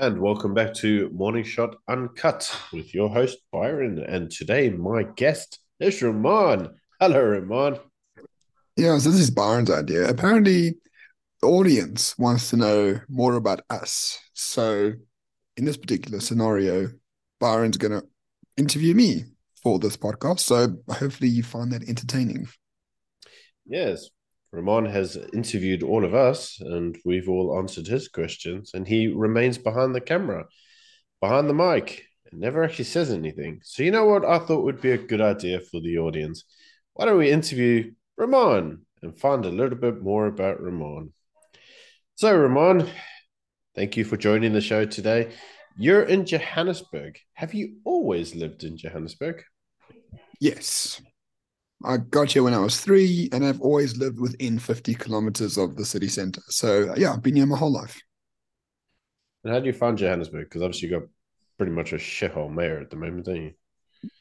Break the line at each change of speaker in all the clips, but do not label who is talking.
And welcome back to Morning Shot Uncut with your host, Byron. And today, my guest is Roman. Hello, Roman.
Yeah, so this is Byron's idea. Apparently, the audience wants to know more about us. So, in this particular scenario, Byron's going to interview me for this podcast. So, hopefully, you find that entertaining.
Yes, Roman has interviewed all of us and we've all answered his questions, and he remains behind the camera, behind the mic, and never actually says anything. So, you know what I thought would be a good idea for the audience? Why don't we interview Roman and find a little bit more about Roman? So, Roman, thank you for joining the show today. You're in Johannesburg. Have you always lived in Johannesburg?
Yes. I got here when I was three, and I've always lived within 50 kilometers of the city center. So, yeah, I've been here my whole life.
And how do you find Johannesburg? Because obviously you've got pretty much a shithole mayor at the moment, don't you?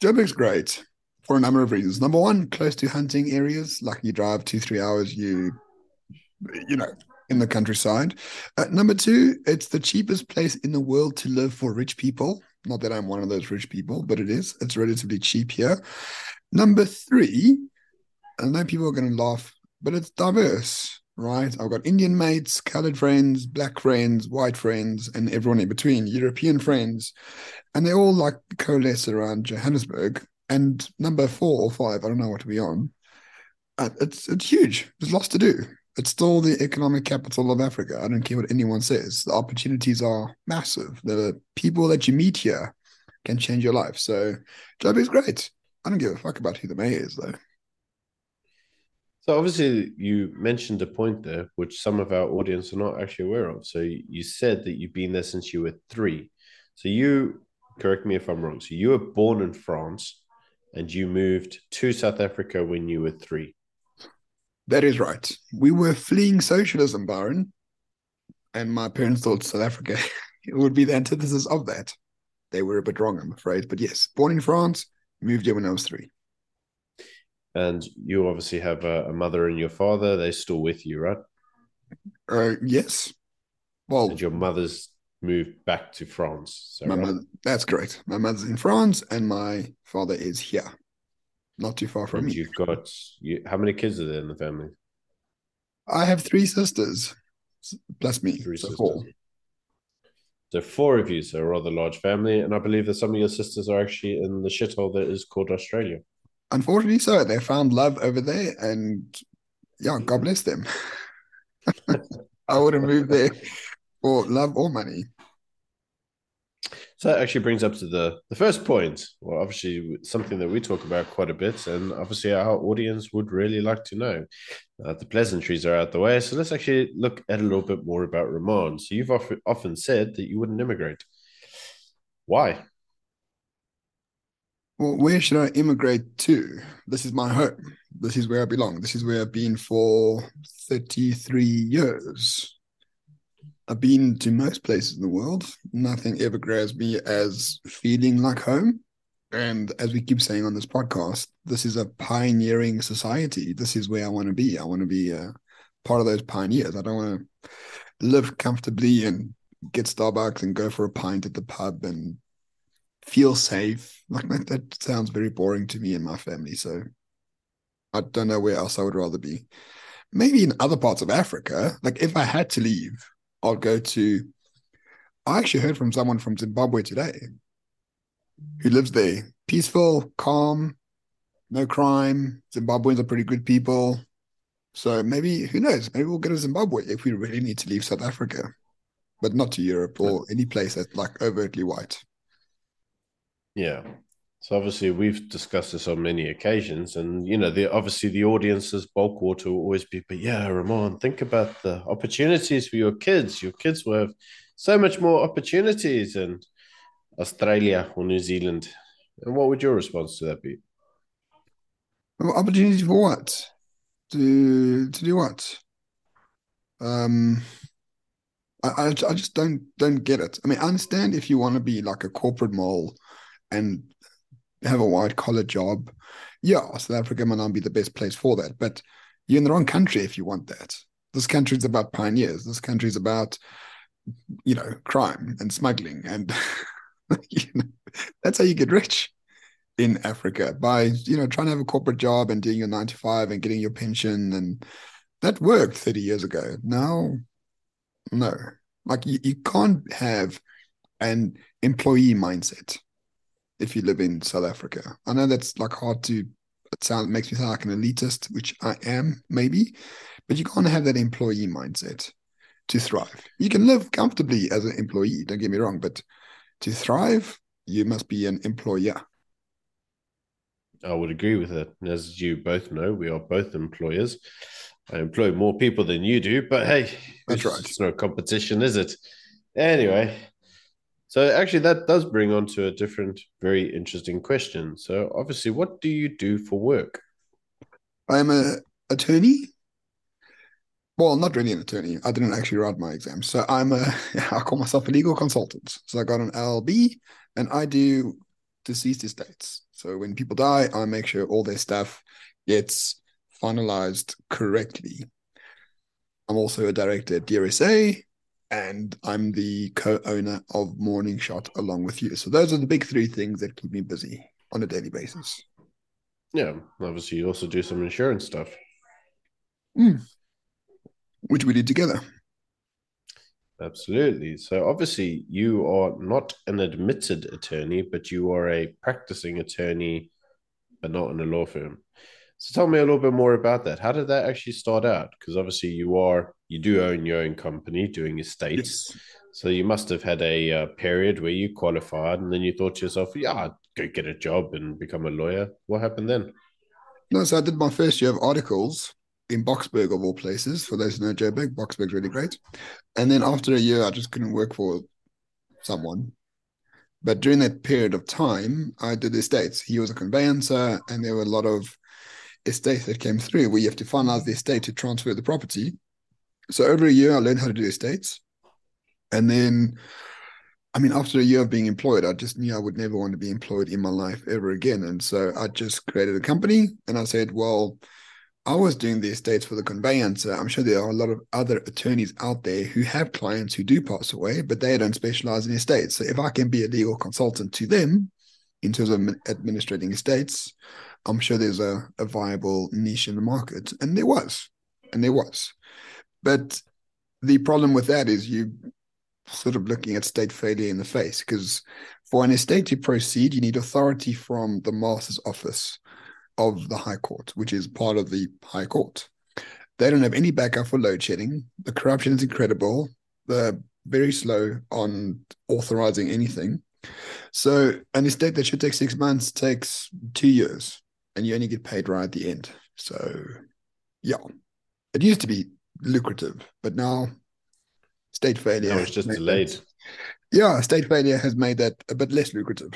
Joburg's great for a number of reasons. Number one, close to hunting areas. Like you drive two, three hours, you, you know, in the countryside. Uh, number two, it's the cheapest place in the world to live for rich people. Not that I'm one of those rich people, but it is. It's relatively cheap here. Number three, I know people are going to laugh, but it's diverse, right? I've got Indian mates, colored friends, black friends, white friends, and everyone in between, European friends. And they all like coalesce around Johannesburg. And number four or five, I don't know what to be on. Uh, it's it's huge. There's lots to do. It's still the economic capital of Africa. I don't care what anyone says. The opportunities are massive. The people that you meet here can change your life. So Joburg is great. I don't give a fuck about who the mayor is, though.
So obviously, you mentioned a point there, which some of our audience are not actually aware of. So you said that you've been there since you were three. So you correct me if I'm wrong. So you were born in France, and you moved to South Africa when you were three.
That is right. We were fleeing socialism, Byron, and my parents thought South Africa would be the antithesis of that. They were a bit wrong, I'm afraid. But yes, born in France, moved here when I was three.
And you obviously have a, a mother and your father. They're still with you, right?
Uh, yes. Well,
and your mother's moved back to France.
So my right? mother, that's correct. My mother's in France, and my father is here, not too far from
and
me.
You've got you, how many kids are there in the family?
I have three sisters, plus me, three so sisters. four.
So four of you, so a rather large family, and I believe that some of your sisters are actually in the shithole that is called Australia.
Unfortunately, so they found love over there, and yeah, God bless them. I would have moved there for love or money.
So that actually brings up to the the first point. Well, obviously something that we talk about quite a bit, and obviously our audience would really like to know. Uh, the pleasantries are out the way, so let's actually look at a little bit more about Roman. So you've often often said that you wouldn't immigrate. Why?
Well, where should I immigrate to? This is my home. This is where I belong. This is where I've been for 33 years. I've been to most places in the world. Nothing ever grabs me as feeling like home. And as we keep saying on this podcast, this is a pioneering society. This is where I want to be. I want to be a part of those pioneers. I don't want to live comfortably and get Starbucks and go for a pint at the pub and feel safe. Like that sounds very boring to me and my family. So I don't know where else I would rather be. Maybe in other parts of Africa. Like if I had to leave, I'll go to. I actually heard from someone from Zimbabwe today who lives there. Peaceful, calm, no crime. Zimbabweans are pretty good people. So maybe, who knows? Maybe we'll go to Zimbabwe if we really need to leave South Africa, but not to Europe or any place that's like overtly white.
Yeah. So obviously we've discussed this on many occasions, and you know, the obviously the audience's bulk water will always be, but yeah, Roman, think about the opportunities for your kids. Your kids will have so much more opportunities in Australia or New Zealand. And what would your response to that be?
Well, opportunities for what? To to do what? Um I, I, I just don't don't get it. I mean, I understand if you want to be like a corporate mole and have a white collar job, yeah, South Africa might not be the best place for that. But you're in the wrong country if you want that. This country is about pioneers. This country is about you know, crime and smuggling. And you know, that's how you get rich in Africa by, you know, trying to have a corporate job and doing your nine to five and getting your pension. And that worked 30 years ago. Now, no. Like you, you can't have an employee mindset if you live in South Africa. I know that's like hard to it sounds makes me sound like an elitist, which I am, maybe, but you can't have that employee mindset to thrive. You can live comfortably as an employee, don't get me wrong, but to thrive, you must be an employer.
I would agree with that. As you both know, we are both employers. I employ more people than you do, but hey,
that's right.
It's no competition, is it? Anyway, so actually, that does bring on to a different, very interesting question. So, obviously, what do you do for work?
I'm a attorney. Well, not really an attorney. I didn't actually write my exam, so I'm a. I call myself a legal consultant. So I got an LLB, and I do deceased estates. So when people die, I make sure all their stuff gets finalized correctly. I'm also a director at DRSA, and I'm the co-owner of Morning Shot along with you. So those are the big three things that keep me busy on a daily basis.
Yeah, obviously you also do some insurance stuff,
mm. which we did together.
Absolutely. So obviously you are not an admitted attorney, but you are a practicing attorney, but not in a law firm. So tell me a little bit more about that. How did that actually start out? Because obviously you are you do own your own company doing estates. Yes. So you must have had a uh, period where you qualified and then you thought to yourself, yeah, I'd go get a job and become a lawyer. What happened then?
No, so I did my first year of articles in Boksburg of all places. For those who know Joburg, Boksburg's really great. And then after a year, I just couldn't work for someone. But during that period of time, I did estates. He was a conveyancer, and there were a lot of estates that came through where you have to finalize the estate to transfer the property. So over a year, I learned how to do estates. And then, I mean, after a year of being employed, I just knew I would never want to be employed in my life ever again. And so I just created a company and I said, well, I was doing the estates for the conveyancer. I'm sure there are a lot of other attorneys out there who have clients who do pass away, but they don't specialize in estates. So if I can be a legal consultant to them in terms of administrating estates, I'm sure there's a, a viable niche in the market. And there was. And there was. But the problem with that is you sort of looking at state failure in the face because for an estate to proceed, you need authority from the master's office of the High Court, which is part of the High Court. They don't have any backup for load shedding. The corruption is incredible. They're very slow on authorizing anything. So an estate that should take six months takes two years and you only get paid right at the end. So, yeah, it used to be lucrative, but now state failure.
No, it's just delayed.
That, yeah, state failure has made that a bit less lucrative.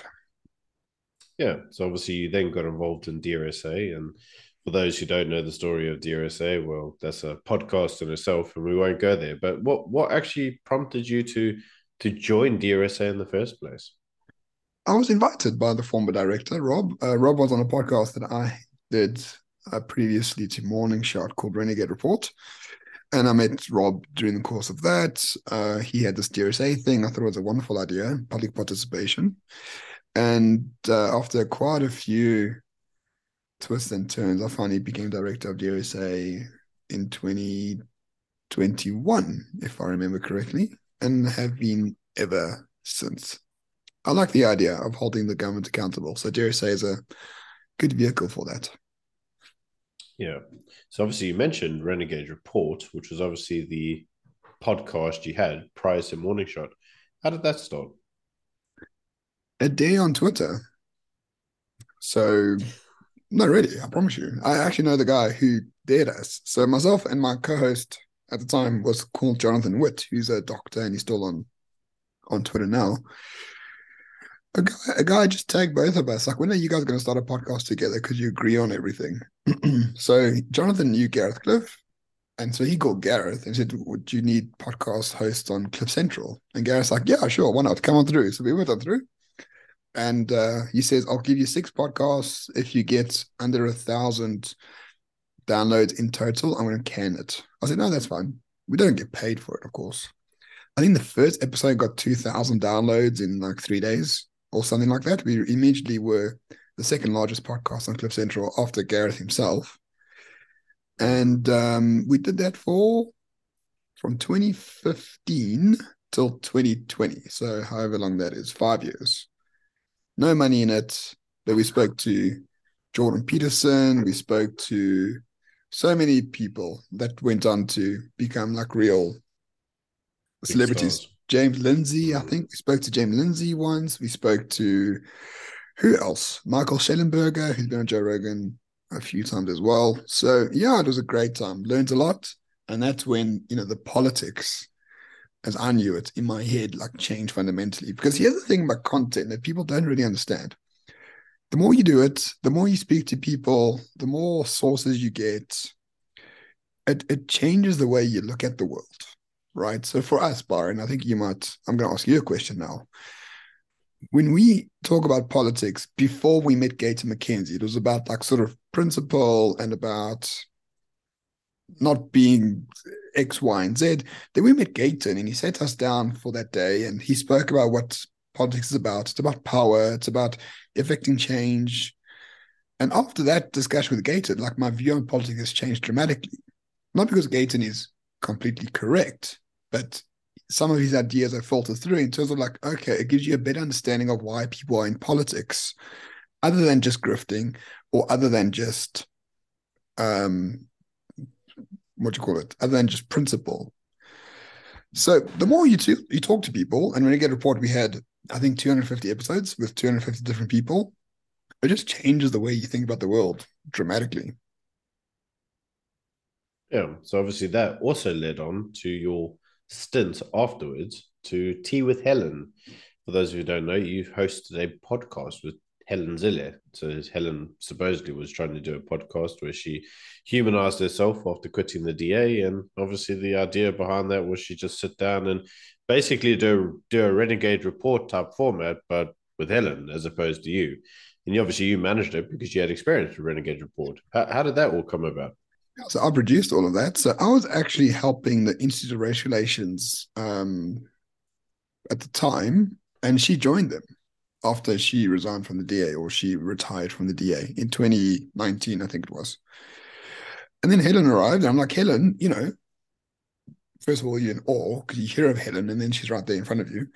Yeah, so obviously you then got involved in DRSA, and for those who don't know the story of DRSA, well, that's a podcast in itself, and we won't go there. But what what actually prompted you to to join DRSA in the first place?
I was invited by the former director, Rob. Uh, Rob was on a podcast that I did uh, previously to Morning Shot called Renegade Report. And I met Rob during the course of that. Uh, he had this DRSA thing. I thought it was a wonderful idea, public participation. And uh, after quite a few twists and turns, I finally became director of DRSA in 2021, if I remember correctly, and have been ever since. I like the idea of holding the government accountable. So DRSA is a good vehicle for that.
Yeah. So obviously you mentioned Renegade Report, which was obviously the podcast you had prior to Morning Shot. How did that start?
A day on Twitter. So not really, I promise you. I actually know the guy who did us. So myself and my co-host at the time was called Jonathan Witt, who's a doctor and he's still on on Twitter now a guy, a guy just tagged both of us. Like, when are you guys going to start a podcast together? Because you agree on everything. so Jonathan knew Gareth Cliff. And so he called Gareth and said, Would you need podcast hosts on Cliff Central? And Gareth's like, Yeah, sure, why not? Come on through. So we went on through. And uh, he says, I'll give you six podcasts. If you get under a thousand downloads in total, I'm going to can it. I said, No, that's fine. We don't get paid for it, of course. I think the first episode got 2,000 downloads in like three days or something like that. We immediately were the second largest podcast on Cliff Central after Gareth himself. And um, we did that for from 2015 till 2020. So, however long that is, five years. No money in it. But we spoke to Jordan Peterson. We spoke to so many people that went on to become like real celebrities. James Lindsay, I mm. think we spoke to James Lindsay once. We spoke to who else? Michael Shellenberger, who's been on Joe Rogan a few times as well. So yeah, it was a great time. Learned a lot, and that's when you know the politics, as I knew it in my head, like changed fundamentally. Because here's the thing about content that people don't really understand. The more you do it, the more you speak to people, the more sources you get. It it changes the way you look at the world right? So for us, Byron, I think you might, I'm going to ask you a question now. When we talk about politics, before we met Gayton McKenzie, it was about like sort of principle and about not being X, Y, and Z. Then we met Gayton and he sat us down for that day and he spoke about what politics is about. It's about power, it's about affecting change. And after that discussion with Gayton, like my view on politics has changed dramatically. Not because Gayton is completely correct, but some of his ideas have filtered through in terms of like, okay, it gives you a better understanding of why people are in politics, other than just grifting or other than just um what do you call it, other than just principle. So the more you t- you talk to people, and when you get a report, we had I think 250 episodes with 250 different people. It just changes the way you think about the world dramatically.
Yeah. So obviously that also led on to your stint afterwards to Tea with Helen. For those of you who don't know, you hosted a podcast with Helen Zille. So Helen supposedly was trying to do a podcast where she humanized herself after quitting the DA, and obviously the idea behind that was she just sit down and basically do do a renegade report type format, but with Helen as opposed to you. And obviously you managed it because you had experience with Renegade Report. How, how did that all come about?
So I produced all of that. So I was actually helping the Institute of Race Relations um, at the time, and she joined them after she resigned from the DA or she retired from the DA in 2019, I think it was. And then Helen arrived, and I'm like, Helen, you know, first of all, you're in awe because you hear of Helen, and then she's right there in front of you,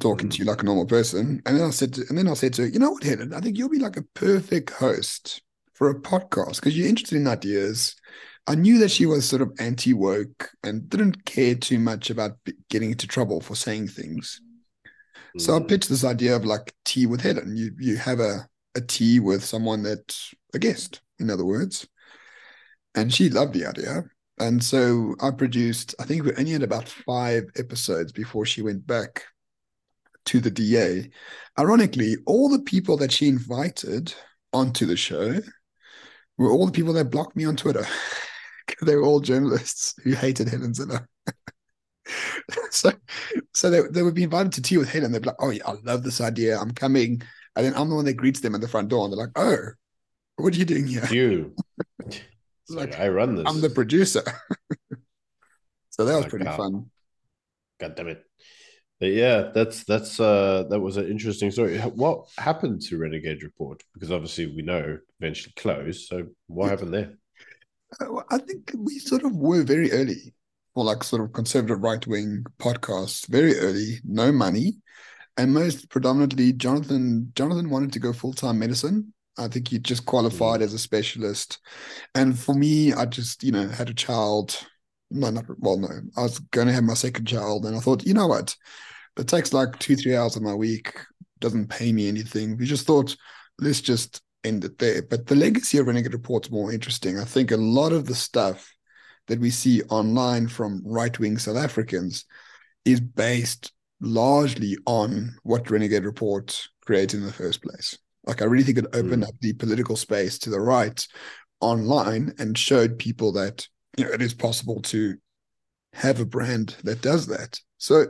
talking mm. to you like a normal person. And then I said, to, and then I said to her, you know what, Helen, I think you'll be like a perfect host for a podcast because you're interested in ideas. I knew that she was sort of anti woke and didn't care too much about getting into trouble for saying things. Mm. So I mm. pitched this idea of like tea with Helen. You you have a a tea with someone that's a guest, in other words. And she loved the idea. And so I produced, I think we only had about five episodes before she went back to the DA. Ironically, all the people that she invited onto the show were all the people that blocked me on Twitter. they were all journalists who hated Helen Zille. so so they, they would be invited to tea with Helen. They'd be like, oh, yeah, I love this idea. I'm coming. And then I'm the one that greets them at the front door. And they're like, oh, what are you doing here?
You. like, I run this.
I'm the producer. so that oh was pretty fun.
God damn it. But yeah, that's that's uh that was an interesting story. What happened to Renegade Report? Because obviously we know eventually closed. So what happened there?
Uh, I think we sort of were very early for like sort of conservative right wing podcasts. Very early, no money, and most predominantly Jonathan. Jonathan wanted to go full time medicine. I think he just qualified mm. as a specialist, and for me, I just you know had a child. No, not well. No, I was going to have my second child, and I thought, you know what, it takes like two, three hours of my week, doesn't pay me anything. We just thought, let's just end it there. But the legacy of Renegade Report's more interesting. I think a lot of the stuff that we see online from right wing South Africans is based largely on what Renegade Report created in the first place. Like, I really think it opened mm. up the political space to the right online and showed people that you know it is possible to have a brand that does that. So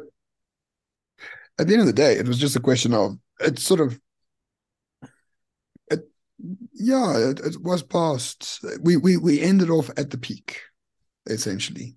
at the end of the day, it was just a question of it's sort of it, yeah, it, it was past. We we we ended off at the peak, essentially.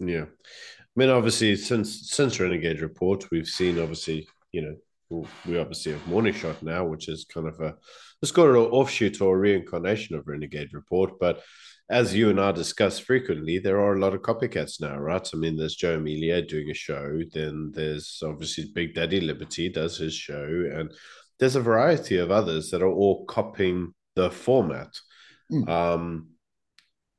Yeah, I mean, obviously, since since Renegade Report, we've seen obviously, you know, we obviously have Morning Shot now, which is kind of a it's got an offshoot or a reincarnation of Renegade Report. But as you and I discuss frequently, there are a lot of copycats now, right? I mean, there's Joe Amelia doing a show, then there's obviously Big Daddy Liberty does his show, and there's a variety of others that are all copying the format. Mm. Um,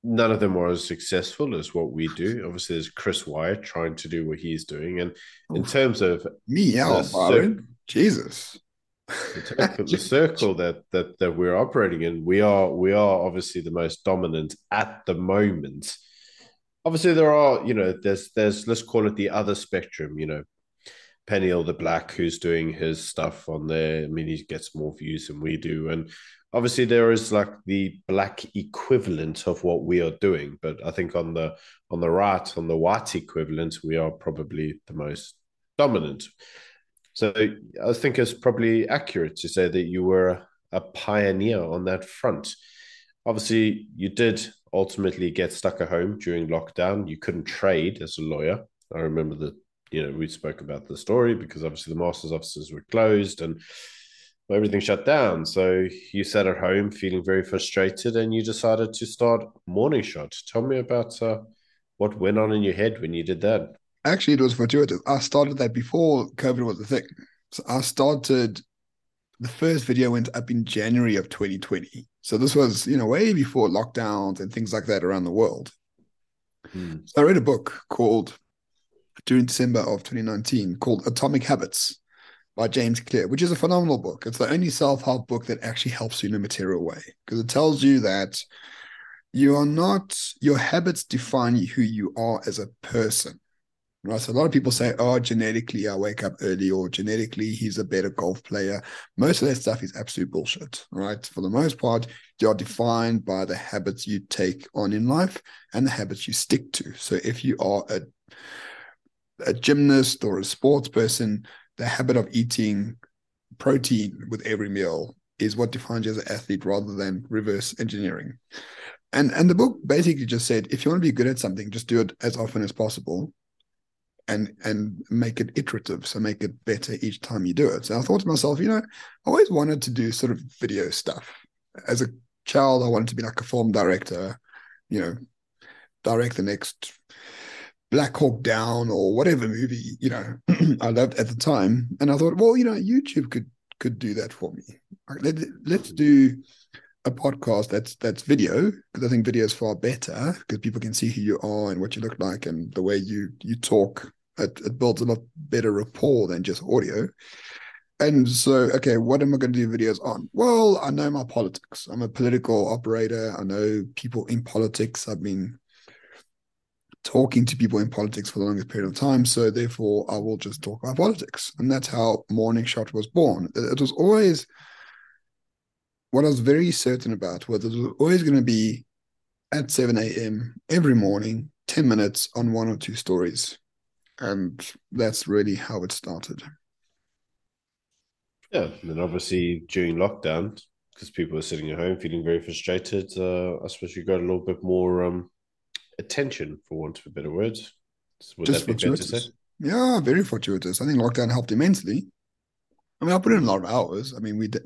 none of them are as successful as what we do. Obviously, there's Chris Wyatt trying to do what he's doing, and in terms of
me out, cir- Jesus,
the, the circle that that that we're operating in, we are we are obviously the most dominant at the moment. Obviously, there are you know there's there's let's call it the other spectrum. You know, Penuel the Black, who's doing his stuff on there. I mean, he gets more views than we do, and obviously there is like the black equivalent of what we are doing but i think on the on the right on the white equivalent we are probably the most dominant so i think it's probably accurate to say that you were a pioneer on that front obviously you did ultimately get stuck at home during lockdown you couldn't trade as a lawyer i remember that you know we spoke about the story because obviously the masters offices were closed and everything shut down. So you sat at home feeling very frustrated and you decided to start Morning Shot. Tell me about uh, what went on in your head when you did that.
Actually, it was fortuitous. I started that before COVID was a thing. So I started, the first video went up in January of 2020. So this was, you know, way before lockdowns and things like that around the world. Hmm. So I read a book called, during December of 2019, called Atomic Habits by James Clear, which is a phenomenal book. It's the only self help book that actually helps you in a material way because it tells you that you are not, your habits define who you are as a person. Right. So a lot of people say, oh, genetically, I wake up early, or genetically, he's a better golf player. Most of that stuff is absolute bullshit. Right. For the most part, you are defined by the habits you take on in life and the habits you stick to. So if you are a a gymnast or a sports person, the habit of eating protein with every meal is what defines you as an athlete rather than reverse engineering. And and the book basically just said if you want to be good at something, just do it as often as possible and and make it iterative. So make it better each time you do it. So I thought to myself, you know, I always wanted to do sort of video stuff. As a child, I wanted to be like a film director, you know, direct the next Black Hawk Down or whatever movie you know I loved at the time, and I thought, well, you know, YouTube could could do that for me. Let, let's do a podcast that's that's video because I think video is far better because people can see who you are and what you look like and the way you you talk. It, it builds a lot better rapport than just audio. And so, okay, what am I going to do videos on? Well, I know my politics. I'm a political operator. I know people in politics. I've been talking to people in politics for the longest period of time. So therefore, I will just talk about politics. And that's how Morning Shot was born. It was always what I was very certain about was it was always going to be at 7 a.m. every morning, 10 minutes on one or two stories. And that's really how it started.
Yeah. And then obviously during lockdown, because people were sitting at home feeling very frustrated, uh, I suppose you got a little bit more um, attention, for want of a better word.
Would Just fortuitous. Yeah, very fortuitous. I think lockdown helped immensely. I mean, I put in a lot of hours. I mean, we did.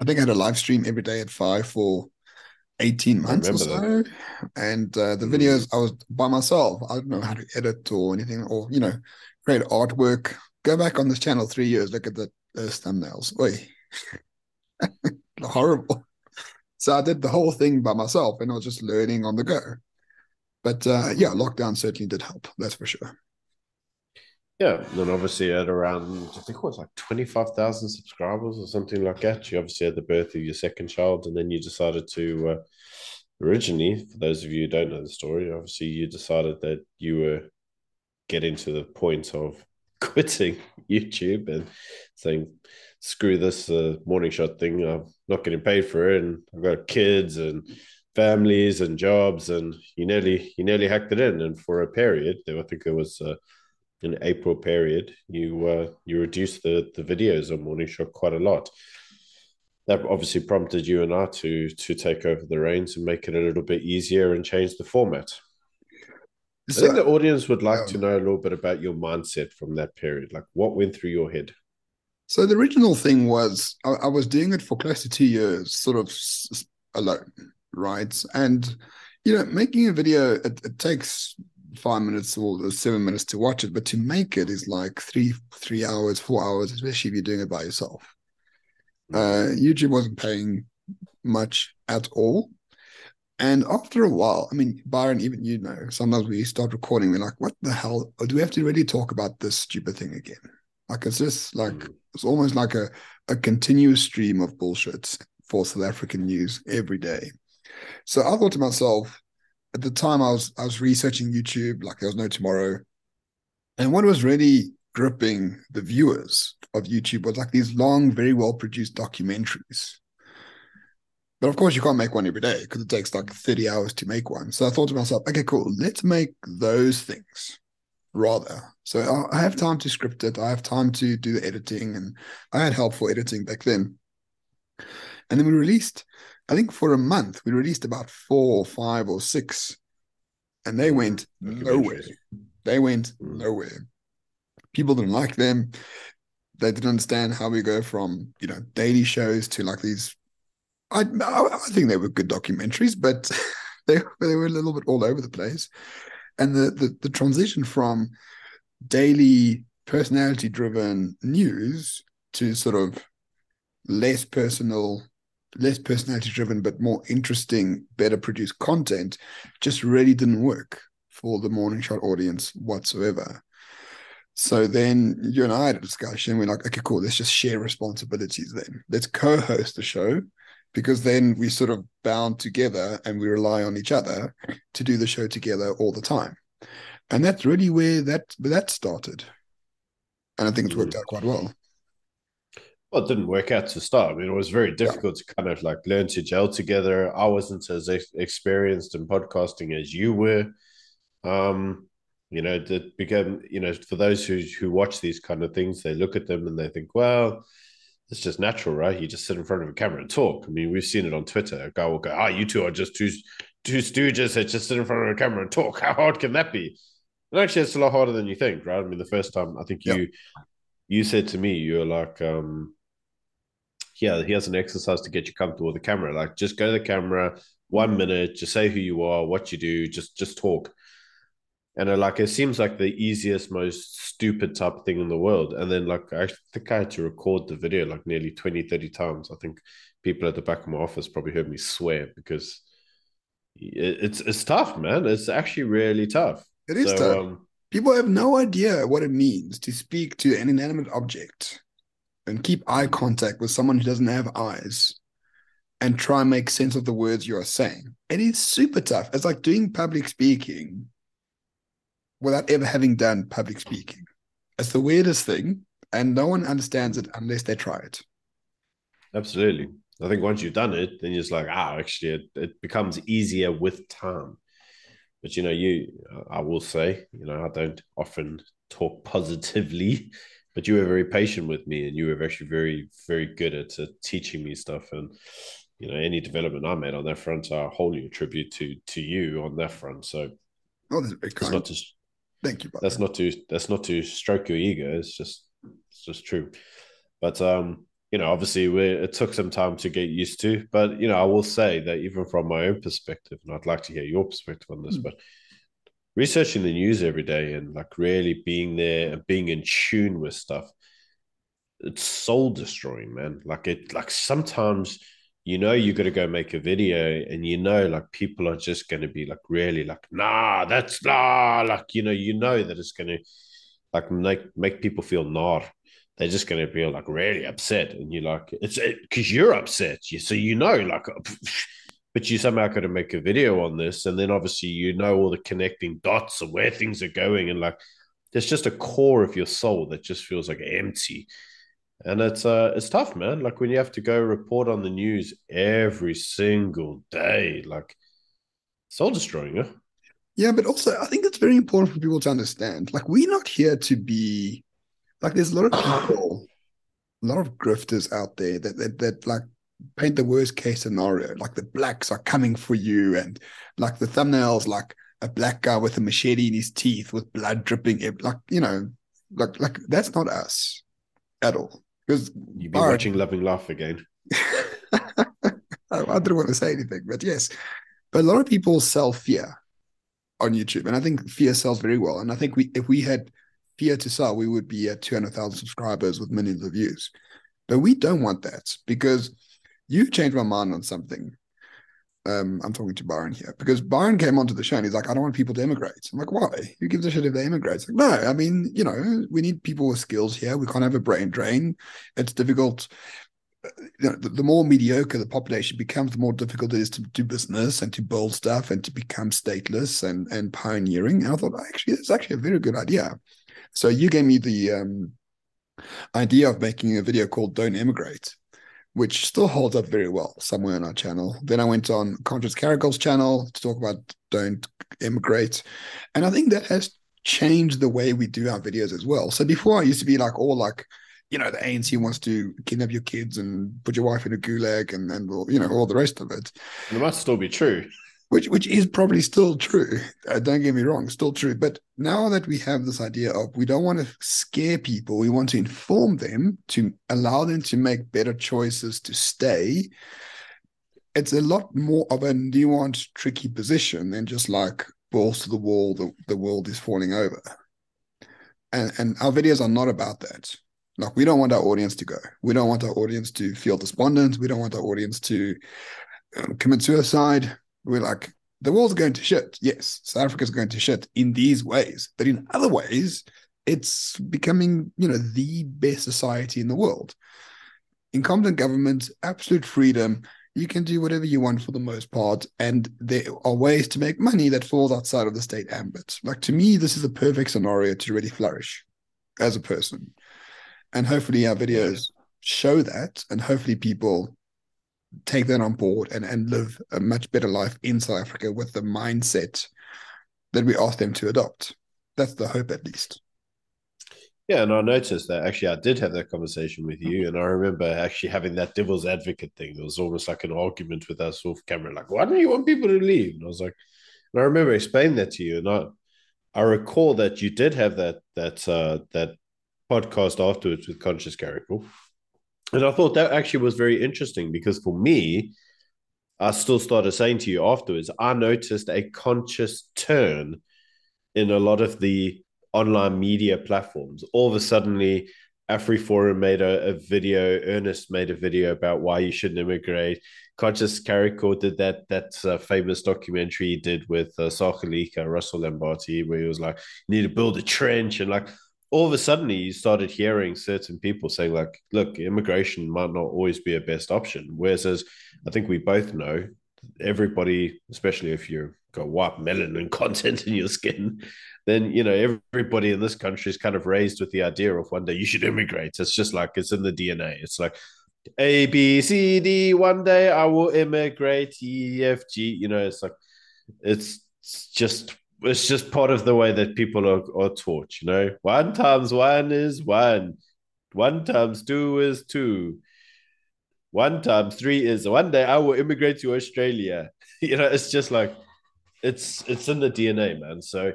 I think I had a live stream every day at five for eighteen months or so. That. And uh, the mm. videos, I was by myself. I don't know how to edit or anything, or you know, create artwork. Go back on this channel three years. Look at the those thumbnails. Wait, horrible. So I did the whole thing by myself, and I was just learning on the go. But uh, yeah, lockdown certainly did help. That's for sure.
Yeah, and then obviously at around I think it was like twenty five thousand subscribers or something like that. You obviously had the birth of your second child, and then you decided to uh, originally, for those of you who don't know the story, obviously you decided that you were getting to the point of quitting YouTube and saying, "Screw this uh, morning shot thing. I'm not getting paid for it, and I've got kids and." families and jobs, and you nearly you nearly hacked it in. And for a period, I think it was uh, an April period, you uh, you reduced the the videos on Morning Shot quite a lot. That obviously prompted you and I to to take over the reins and make it a little bit easier and change the format. I think the audience would like to know a little bit about your mindset from that period. Like what went through your head?
So the original thing was I, I was doing it for close to two years, sort of alone, right? And you know, making a video it, it takes five minutes or seven minutes to watch it, but to make it is like three three hours, four hours, especially if you're doing it by yourself. Mm. Uh, YouTube wasn't paying much at all. And after a while, I mean, Byron, even you know, sometimes we start recording, we're like, what the hell? do we have to really talk about this stupid thing again? Like it's just like mm. it's almost like a, a continuous stream of bullshit for South African news every day. So I thought to myself, at the time I was I was researching YouTube, like there was no tomorrow. And what was really gripping the viewers of YouTube was like these long, very well produced documentaries but of course, you can't make one every day because it takes like 30 hours to make one. So I thought to myself, okay, cool, let's make those things rather. So I have time to script it, I have time to do the editing, and I had help for editing back then. And then we released, I think for a month, we released about four or five or six, and they went nowhere. They went mm. nowhere. People didn't like them. They didn't understand how we go from, you know, daily shows to like these I, I think they were good documentaries, but they they were a little bit all over the place. And the the, the transition from daily personality driven news to sort of less personal, less personality driven, but more interesting, better produced content just really didn't work for the morning shot audience whatsoever. So then you and I had a discussion. We're like, okay, cool. Let's just share responsibilities then. Let's co-host the show because then we sort of bound together and we rely on each other to do the show together all the time. And that's really where that that started. And I think it's worked mm. out quite well.
Well, it didn't work out to start. I mean, it was very difficult yeah. to kind of like learn to gel together. I wasn't as experienced in podcasting as you were. Um, you know, that became, you know, for those who who watch these kind of things, they look at them and they think, well, it's just natural, right? You just sit in front of a camera and talk. I mean, we've seen it on Twitter. A guy will go, "Ah, oh, you two are just two two stooges that just sit in front of a camera and talk." How hard can that be? And actually, it's a lot harder than you think, right? I mean, the first time I think you yep. you said to me, you were like, um, "Yeah, here's an exercise to get you comfortable with the camera. Like, just go to the camera, one minute, just say who you are, what you do, just just talk." and it, like it seems like the easiest most stupid type of thing in the world. And then like i think i had to record the video like nearly 20 30 times. I think people at the back of my office probably heard me swear because it's it's tough man. It's actually really tough.
It is so, tough. um, people have no idea what it means to speak to an inanimate object and keep eye contact with someone who doesn't have eyes and try and make sense of the words you are saying it is super tough it's like doing public speaking without ever having done public speaking. It's the weirdest thing, and no one understands it unless they try it.
Absolutely. I think once you've done it, then you're just like, ah, actually, it, it becomes easier with time. But you know, you, I will say, you know, I don't often talk positively, but you were very patient with me, and you were actually very, very good at uh, teaching me stuff. And you know, any development I made on that front, I wholly attribute to to you on that front. So,
oh, that's very kind.
It's not just
Thank you.
That's not to that's not to stroke your ego. It's just it's just true. But um, you know, obviously, we it took some time to get used to. But you know, I will say that even from my own perspective, and I'd like to hear your perspective on this, mm. but researching the news every day and like really being there and being in tune with stuff, it's soul destroying, man. Like it, like sometimes you know you got to go make a video and you know like people are just going to be like really like nah that's nah like you know you know that it's going to like make make people feel nah they're just going to be like really upset and you're like it's because it, you're upset you so you know like but you somehow got to make a video on this and then obviously you know all the connecting dots of where things are going and like there's just a core of your soul that just feels like empty. And it's uh it's tough man. Like when you have to go report on the news every single day like soul destroying yeah
yeah but also i think it's very important for people to understand like we're not here to be like there's a lot of people a lot of grifters out there that that, that like paint the worst case scenario like the blacks are coming for you and like the thumbnails like a black guy with a machete in his teeth with blood dripping, like you know, like like that's not us at all. Because
you've been watching Loving Laugh again.
I, I didn't want to say anything, but yes, but a lot of people sell fear on YouTube, and I think fear sells very well. And I think we, if we had fear to sell, we would be at two hundred thousand subscribers with millions of views. But we don't want that because you've changed my mind on something. Um, I'm talking to Byron here because Byron came onto the show and he's like, I don't want people to immigrate. I'm like, why? Who gives a shit if they immigrate? Like, no, I mean, you know, we need people with skills here. We can't have a brain drain. It's difficult. Uh, you know, the, the, more mediocre the population becomes, the more difficult it is to do business and to build stuff and to become stateless and and pioneering. And I thought, actually, it's actually a very good idea. So you gave me the um, idea of making a video called "Don't Immigrate," which still holds up very well somewhere on our channel. Then I went on Conscious Caracal's channel to talk about don't immigrate. And I think that has changed the way we do our videos as well. So before I used to be like all like, you know, the ANC wants to kidnap your kids and put your wife in a gulag and, then, you know, all the rest of it.
It must still be true
which which is probably still true. Uh, don't get me wrong, still true. But now that we have this idea of we don't want to scare people, we want to inform them to allow them to make better choices to stay. It's a lot more of a nuanced, tricky position than just like balls to the wall. The, the world is falling over, and and our videos are not about that. Like we don't want our audience to go. We don't want our audience to feel despondent. We don't want our audience to um, commit suicide we're like, the world's going to shit. Yes, South Africa's going to shit in these ways, but in other ways, it's becoming, you know, the best society in the world. Incompetent government, absolute freedom. You can do whatever you want for the most part, and there are ways to make money that falls outside of the state ambit. Like to me, this is a perfect scenario to really flourish as a person, and hopefully our videos show that, and hopefully people take that on board and, and live a much better life in South Africa with the mindset that we ask them to adopt. That's the hope, at least.
Yeah, and I noticed that actually I did have that conversation with you, and I remember actually having that devil's advocate thing. It was almost like an argument with us off camera, like, "Why don't you want people to leave?" And I was like, and I remember explaining that to you, and I, I recall that you did have that that uh, that podcast afterwards with Conscious Caracal, and I thought that actually was very interesting because for me, I still started saying to you afterwards, I noticed a conscious turn in a lot of the online media platforms. All of a suddenly, AfriForum made a, a video, Ernest made a video about why you shouldn't immigrate. Conscious Caracal did that that uh, famous documentary he did with uh, Sakeliga, Russell Lamberti, where he was like, you need to build a trench and like all of a sudden you started hearing certain people saying like look immigration might not always be a best option. Whereas as i think we both know everybody especially if you've got white melanin content in your skin then you know everybody in this country is kind of raised with the idea of one day you should immigrate. It's just like it's in the dna it's like a b c d one day i will immigrate. E f g you know it's like it's just it's just part of the way that people are, are taught, you know. One times one is one. One times two is two. One times three is one day I will immigrate to Australia. you know, it's just like it's it's in the DNA, man. So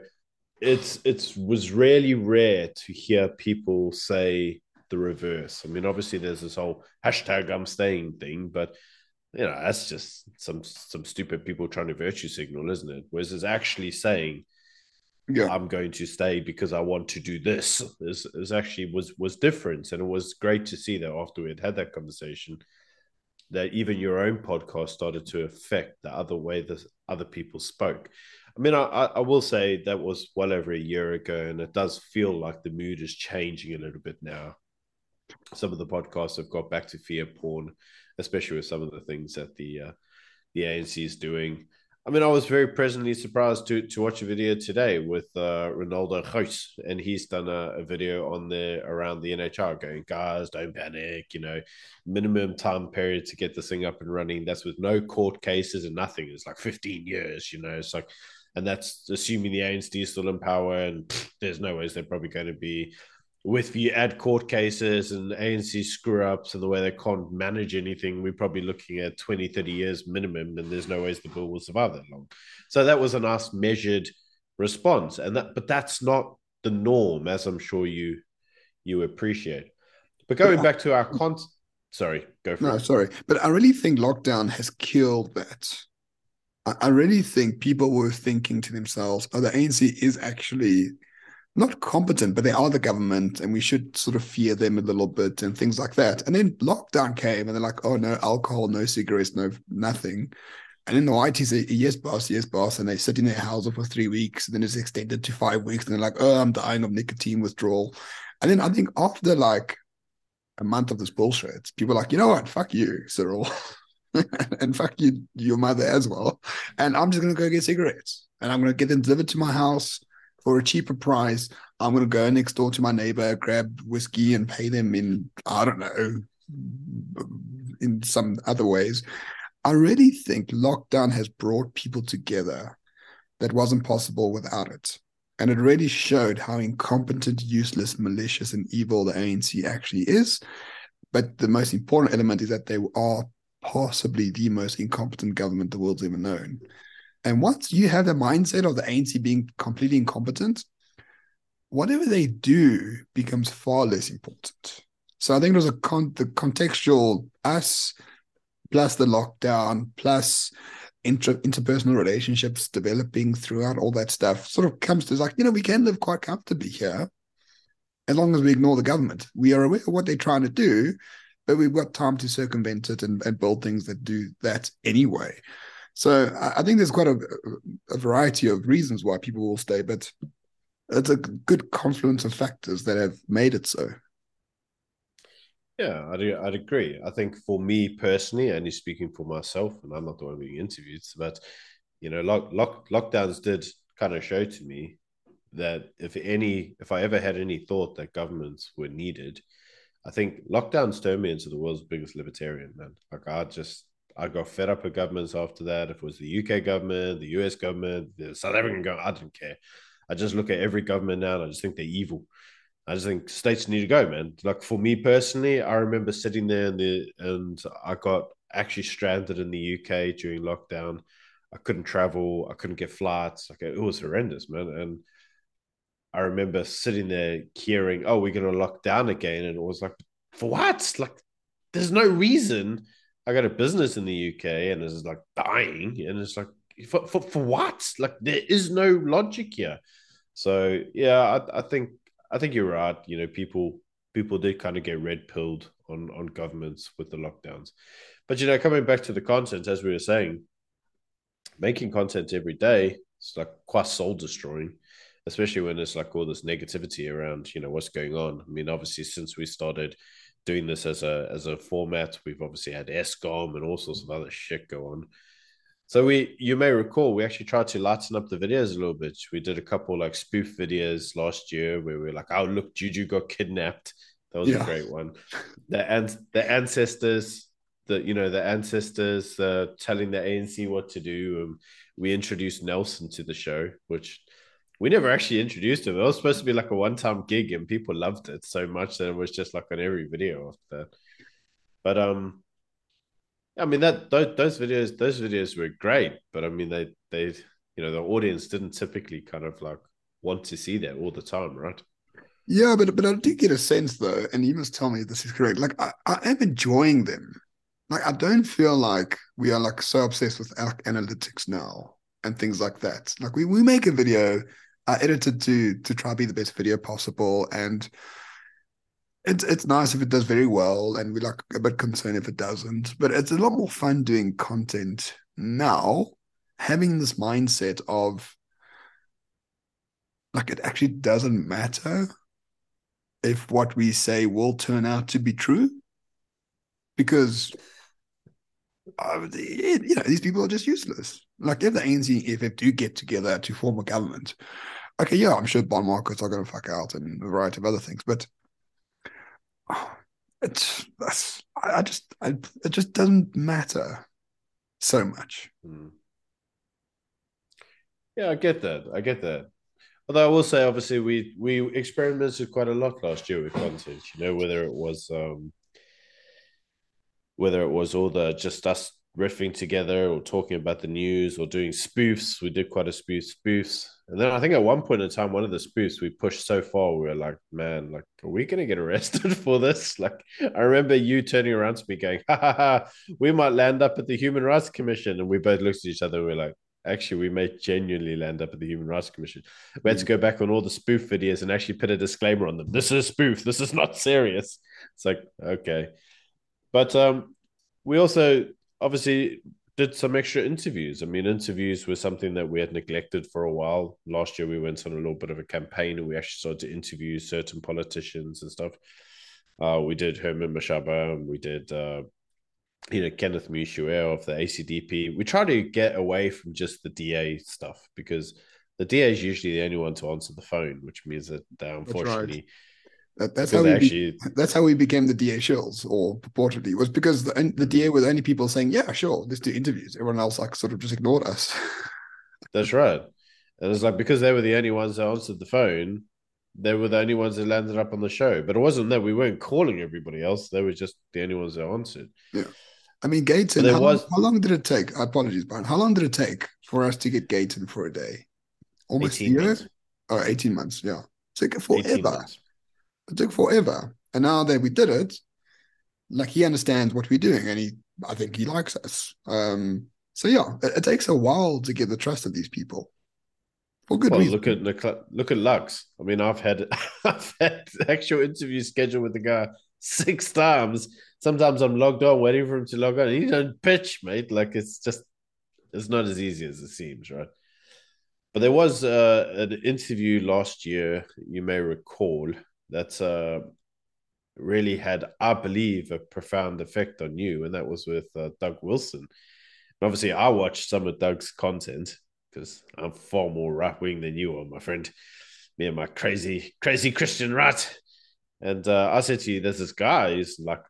it's it's was really rare to hear people say the reverse. I mean, obviously there's this whole hashtag I'm staying thing, but you know that's just some some stupid people trying to virtue signal isn't it? Whereas it's actually saying yeah. i'm going to stay because i want to do this is, is actually was was different. And it was great to see that after we had had that conversation that even your own podcast started to affect the other way that other people spoke. I mean I, I will say that was well over a year ago and it does feel like the mood is changing a little bit now. Some of the podcasts have got back to fear porn especially with some of the things that the uh, the ANC is doing. I mean, I was very pleasantly surprised to to watch a video today with uh, Ronaldo Gous, and he's done a, a, video on there around the NHI, going, guys, don't panic. You know, minimum time period to get this thing up and running. That's with no court cases and nothing. It's like fifteen years. You know, it's like, and that's assuming the ANC is still in power, and pff, there's no ways they're probably going to be with you add court cases and ANC screw ups and the way they can't manage anything, we're probably looking at 20, 30 years minimum, and there's no ways the bill will survive that long. So that was a nice measured response. And that but that's not the norm, as I'm sure you you appreciate. But going but back to our con sorry, go for
no,
it.
sorry. But I really think lockdown has killed that. I, I really think people were thinking to themselves, oh, the ANC is actually not competent, but they are the government and we should sort of fear them a little bit and things like that. And then lockdown came and they're like, oh, no alcohol, no cigarettes, no nothing. And then the YT say, yes, boss, yes, boss. And they sit in their house for three weeks. And then it's extended to five weeks. And they're like, oh, I'm dying of nicotine withdrawal. And then I think after like a month of this bullshit, people are like, you know what? Fuck you, Cyril. and fuck you, your mother as well. And I'm just going to go get cigarettes and I'm going to get them delivered to my house for a cheaper price. I'm going to go next door to my neighbor, grab whiskey, and pay them in, I don't know, in some other ways. I really think lockdown has brought people together that wasn't possible without it. And it really showed how incompetent, useless, malicious, and evil the ANC actually is. But the most important element is that they are possibly the most incompetent government the world's ever known. And once you have the mindset of the ANC being completely incompetent, whatever they do becomes far less important. So I think there's a con- the contextual us plus the lockdown plus inter- interpersonal relationships developing throughout all that stuff sort of comes to like you know we can live quite comfortably here as long as we ignore the government. We are aware of what they're trying to do, but we've got time to circumvent it and, and build things that do that anyway. So I think there's quite a, a variety of reasons why people will stay, but it's a good confluence of factors that have made it so.
Yeah, I'd, I'd agree. I think for me personally, only speaking for myself, and I'm not the one being interviewed, but you know, lock, lock, lockdowns did kind of show to me that if any, if I ever had any thought that governments were needed, I think lockdowns turned me into the world's biggest libertarian, man. Like I just I got fed up with governments after that. If it was the UK government, the US government, the South African government, I didn't care. I just look at every government now and I just think they're evil. I just think states need to go, man. Like for me personally, I remember sitting there and the and I got actually stranded in the UK during lockdown. I couldn't travel, I couldn't get flights. Like it was horrendous, man. And I remember sitting there hearing, "Oh, we're going to lock down again," and it was like, "For what? Like, there's no reason." I got a business in the UK and it's like dying, and it's like for, for, for what? Like there is no logic here. So yeah, I, I think I think you're right. You know, people people did kind of get red pilled on on governments with the lockdowns, but you know, coming back to the content as we were saying, making content every day it's like quite soul destroying, especially when there's like all this negativity around you know what's going on. I mean, obviously since we started doing this as a as a format. We've obviously had Eskom and all sorts of other shit go on. So we, you may recall, we actually tried to lighten up the videos a little bit. We did a couple like spoof videos last year where we are like, "Oh, look, Juju got kidnapped." That was yeah. a great one. The and the ancestors, the you know the ancestors uh, telling the ANC what to do. Um, we introduced Nelson to the show, which we never actually introduced him. It was supposed to be like a one time gig, and people loved it so much that it was just like on every video after that. But um, I mean that those, those videos those videos were great, but I mean they they you know the audience didn't typically kind of like want to see that all the time, right?
Yeah, but but I do get a sense though, and you must tell me this is correct. Like I, I am enjoying them. Like I don't feel like we are like so obsessed with analytics now and things like that. Like we we make a video I edited to to try to be the best video possible, and it's it's nice if it does very well, and we're like a bit concerned if it doesn't. But it's a lot more fun doing content now, having this mindset of like it actually doesn't matter if what we say will turn out to be true, because uh, you know these people are just useless. Like if the ANC EFF do get together to form a government, okay, yeah, I'm sure bond markets are going to fuck out and a variety of other things, but it's that's I just I, it just doesn't matter so much.
Mm. Yeah, I get that. I get that. Although I will say, obviously, we we experimented quite a lot last year with content. You know, whether it was um, whether it was all the just us riffing together or talking about the news or doing spoofs. We did quite a spoof spoofs. And then I think at one point in time, one of the spoofs we pushed so far, we were like, man, like, are we gonna get arrested for this? Like, I remember you turning around to me going, ha ha ha, we might land up at the Human Rights Commission. And we both looked at each other, and we are like, actually we may genuinely land up at the Human Rights Commission. We had to mm. go back on all the spoof videos and actually put a disclaimer on them. This is spoof. This is not serious. It's like, okay. But um we also obviously did some extra interviews. I mean, interviews were something that we had neglected for a while. Last year, we went on a little bit of a campaign and we actually started to interview certain politicians and stuff. Uh, we did Herman Mashaba and we did, uh, you know, Kenneth Meshoe of the ACDP. We try to get away from just the DA stuff because the DA is usually the only one to answer the phone, which means that they unfortunately
that, that's how we actually, be, that's how we became the DA shills, or purportedly, was because the, the DA were the only people saying, "Yeah, sure, let's do interviews." Everyone else like sort of just ignored us.
that's right, and it's like because they were the only ones that answered the phone, they were the only ones that landed up on the show. But it wasn't that we weren't calling everybody else; they were just the only ones that answered.
Yeah, I mean, Gayton. How, was... long, how long did it take? Apologies, Byron. How long did it take for us to get Gayton for a day? Almost a year. Months. Oh, 18 months. Yeah, it took forever. It took forever. And now that we did it, like he understands what we're doing and he I think he likes us. Um so yeah, it, it takes a while to get the trust of these people. For good
well,
reason.
Look at look at Lux. I mean, I've had I've had actual interview scheduled with the guy six times. Sometimes I'm logged on waiting for him to log on. And he don't pitch, mate. Like it's just it's not as easy as it seems, right? But there was uh, an interview last year, you may recall, that's uh, really had, I believe, a profound effect on you, and that was with uh, Doug Wilson. And obviously, I watched some of Doug's content because I'm far more right wing than you are, my friend. Me and my crazy, crazy Christian right. And uh, I said to you, there's this guy, he's like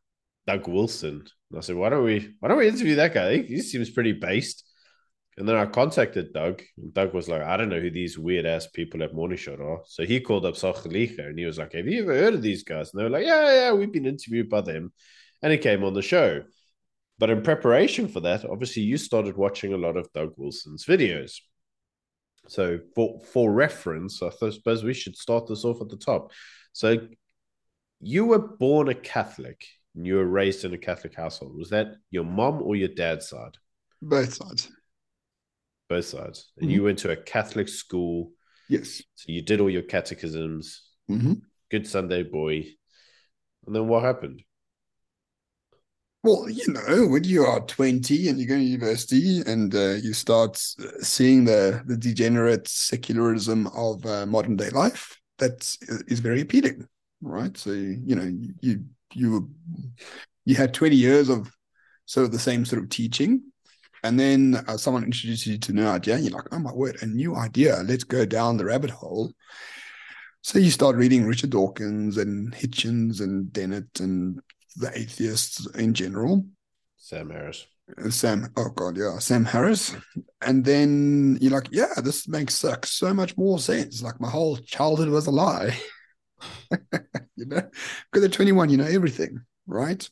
Doug Wilson. And I said, why don't we, why don't we interview that guy? He seems pretty based. And then I contacted Doug, and Doug was like, I don't know who these weird ass people at Morning Shot are. So he called up Sakeliga and he was like, Have you ever heard of these guys? And they were like, Yeah, yeah, we've been interviewed by them. And he came on the show. But in preparation for that, obviously you started watching a lot of Doug Wilson's videos. So for for reference, I suppose we should start this off at the top. So you were born a Catholic and you were raised in a Catholic household. Was that your mom or your dad's side?
Both sides
both sides. And mm-hmm. you went to a Catholic school.
Yes.
So you did all your catechisms.
Mm-hmm.
Good Sunday boy. And then what happened?
Well, you know, when you are 20 and you go to university and uh, you start seeing the, the degenerate secularism of uh, modern day life, that is very appealing, right? So, you know, you, you, you had 20 years of sort of the same sort of teaching and then uh, someone introduces you to new idea, and you're like, oh my word, a new idea. Let's go down the rabbit hole. So you start reading Richard Dawkins and Hitchens and Dennett and the atheists in general.
Sam Harris.
Uh, Sam, oh god, yeah, Sam Harris, and then you're like, yeah, this makes so much more sense. Like my whole childhood was a lie, you know, because at 21, you know everything, right?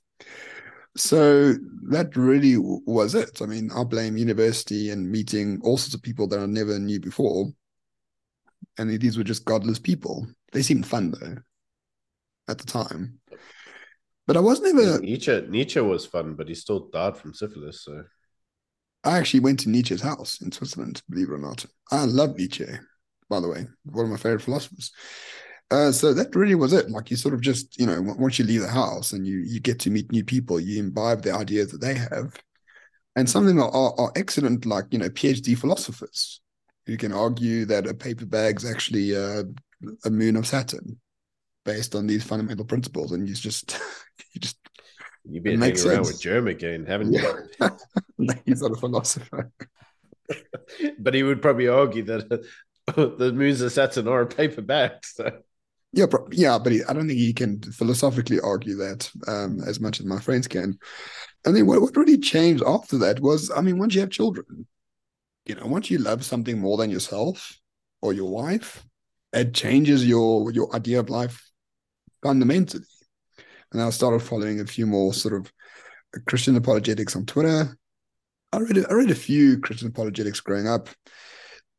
So that really was it. I mean, I blame university and meeting all sorts of people that I never knew before. And these were just godless people. They seemed fun though at the time. But I was never
Nietzsche Nietzsche was fun, but he still died from syphilis, so
I actually went to Nietzsche's house in Switzerland, believe it or not. I love Nietzsche, by the way, one of my favorite philosophers. Uh, so that really was it. Like you sort of just, you know, once you leave the house and you you get to meet new people, you imbibe the ideas that they have, and some of them are, are excellent, like you know, PhD philosophers who can argue that a paper bag's actually uh, a moon of Saturn, based on these fundamental principles, and you just you just
you've been hanging around with Germ again, haven't you?
He's not a philosopher.
but he would probably argue that the moons of Saturn are a paper bag. So
yeah, yeah, but I don't think he can philosophically argue that um, as much as my friends can. And then what, what really changed after that was, I mean, once you have children, you know, once you love something more than yourself or your wife, it changes your your idea of life fundamentally. And I started following a few more sort of Christian apologetics on Twitter. I read I read a few Christian apologetics growing up,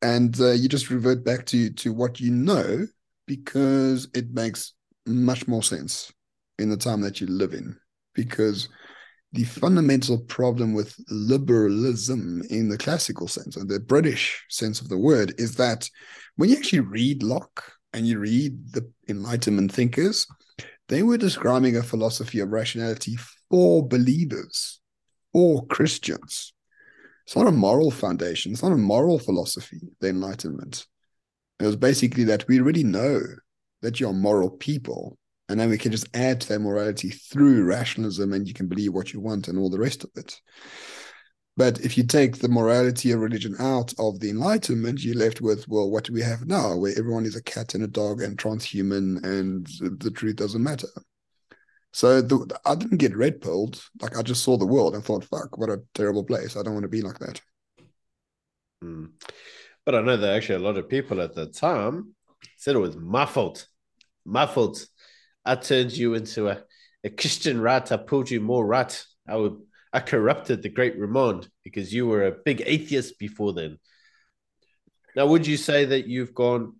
and uh, you just revert back to to what you know because it makes much more sense in the time that you live in. Because the fundamental problem with liberalism in the classical sense, or the British sense of the word, is that when you actually read Locke and you read the Enlightenment thinkers, they were describing a philosophy of rationality for believers, for Christians. It's not a moral foundation, it's not a moral philosophy, the Enlightenment. It was basically that we already know that you're moral people, and then we can just add to that morality through rationalism, and you can believe what you want and all the rest of it. But if you take the morality of religion out of the Enlightenment, you're left with, well, what do we have now, where everyone is a cat and a dog and transhuman, and the truth doesn't matter. So the, I didn't get red pilled. Like I just saw the world and thought, fuck, what a terrible place. I don't want to be like that.
Mm. But I know that actually a lot of people at the time said it was my fault. My fault. I turned you into a, a Christian rat. I pulled you more rat. I would I corrupted the great Roman because you were a big atheist before then. Now, would you say that you've gone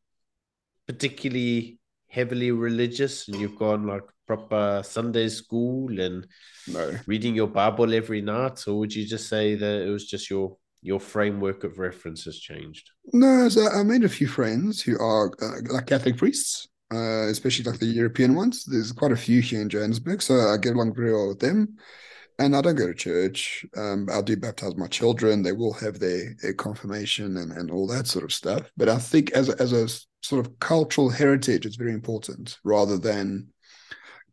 particularly heavily religious and you've gone like proper Sunday school and
no.
reading your Bible every night, or would you just say that it was just your your framework of reference has changed?
No, so I made a few friends who are uh, like Catholic priests, uh, especially like the European ones. There's quite a few here in Johannesburg, so I get along very well with them. And I don't go to church. Um, I do baptize my children. They will have their, their confirmation and, and all that sort of stuff. But I think as a, as a sort of cultural heritage, it's very important rather than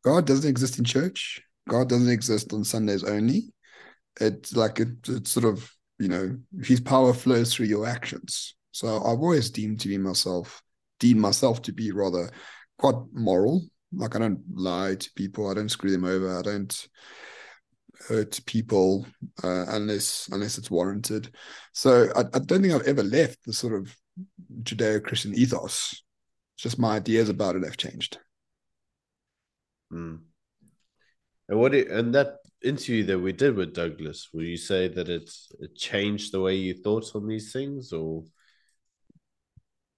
God doesn't exist in church. God doesn't exist on Sundays only. It's like it, it's sort of you know His power flows through your actions. So I've always deemed to be myself, deemed myself to be rather quite moral. Like I don't lie to people. I don't screw them over. I don't hurt people uh, unless unless it's warranted. So I, I don't think I've ever left the sort of Judeo-Christian ethos. It's just my ideas about it have changed.
Mm. And what it, and that interview that we did with Douglas, will you say that it's it changed the way you thought on these things, or?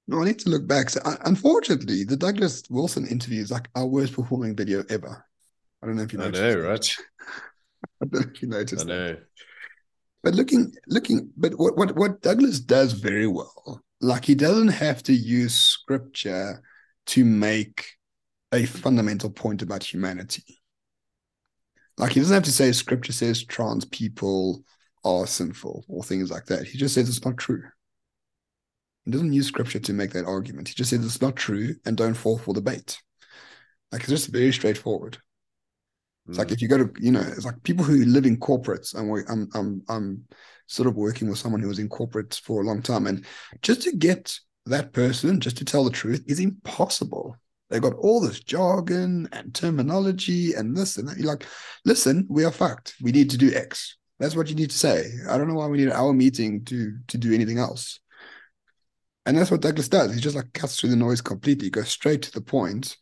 No, I need to look back. So, unfortunately, the Douglas Wilson interview is like our worst performing video ever. I don't know if you noticed.
I know, right?
I don't know if you noticed.
I know.
That. But looking, looking, but what, what what Douglas does very well, like he doesn't have to use scripture to make a fundamental point about humanity. Like he doesn't have to say scripture says trans people are sinful or things like that. He just says it's not true. He doesn't use scripture to make that argument. He just says it's not true and don't fall for the bait. Like it's just very straightforward. It's like mm. if you go to, you know, it's like people who live in corporates, and we, I'm, I'm, I'm sort of working with someone who was in corporates for a long time, and just to get that person just to tell the truth is impossible. They've got all this jargon and terminology and this and that. You're like, listen, we are fucked. We need to do X. That's what you need to say. I don't know why we need our meeting to to do anything else. And that's what Douglas does. He just like cuts through the noise completely, goes straight to the point,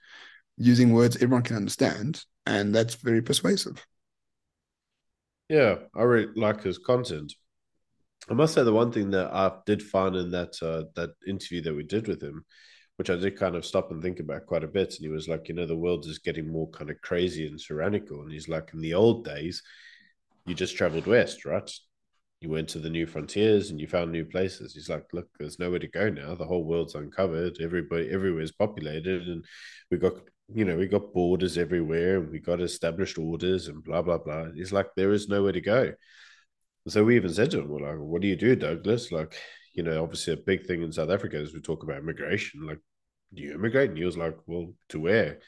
using words everyone can understand, and that's very persuasive.
Yeah, I really like his content. I must say the one thing that I did find in that uh, that interview that we did with him which I did kind of stop and think about quite a bit. And he was like, you know, the world is getting more kind of crazy and tyrannical. And he's like, in the old days, you just traveled west, right? You went to the new frontiers and you found new places. He's like, look, there's nowhere to go now. The whole world's uncovered. Everybody, everywhere's populated, and we got, you know, we got borders everywhere, and we got established orders, and blah blah blah. He's like, there is nowhere to go. So we even said to him, "Well, like, what do you do, Douglas? Like, you know, obviously a big thing in South Africa is we talk about immigration. Like, do you immigrate? And he was like, well, to where?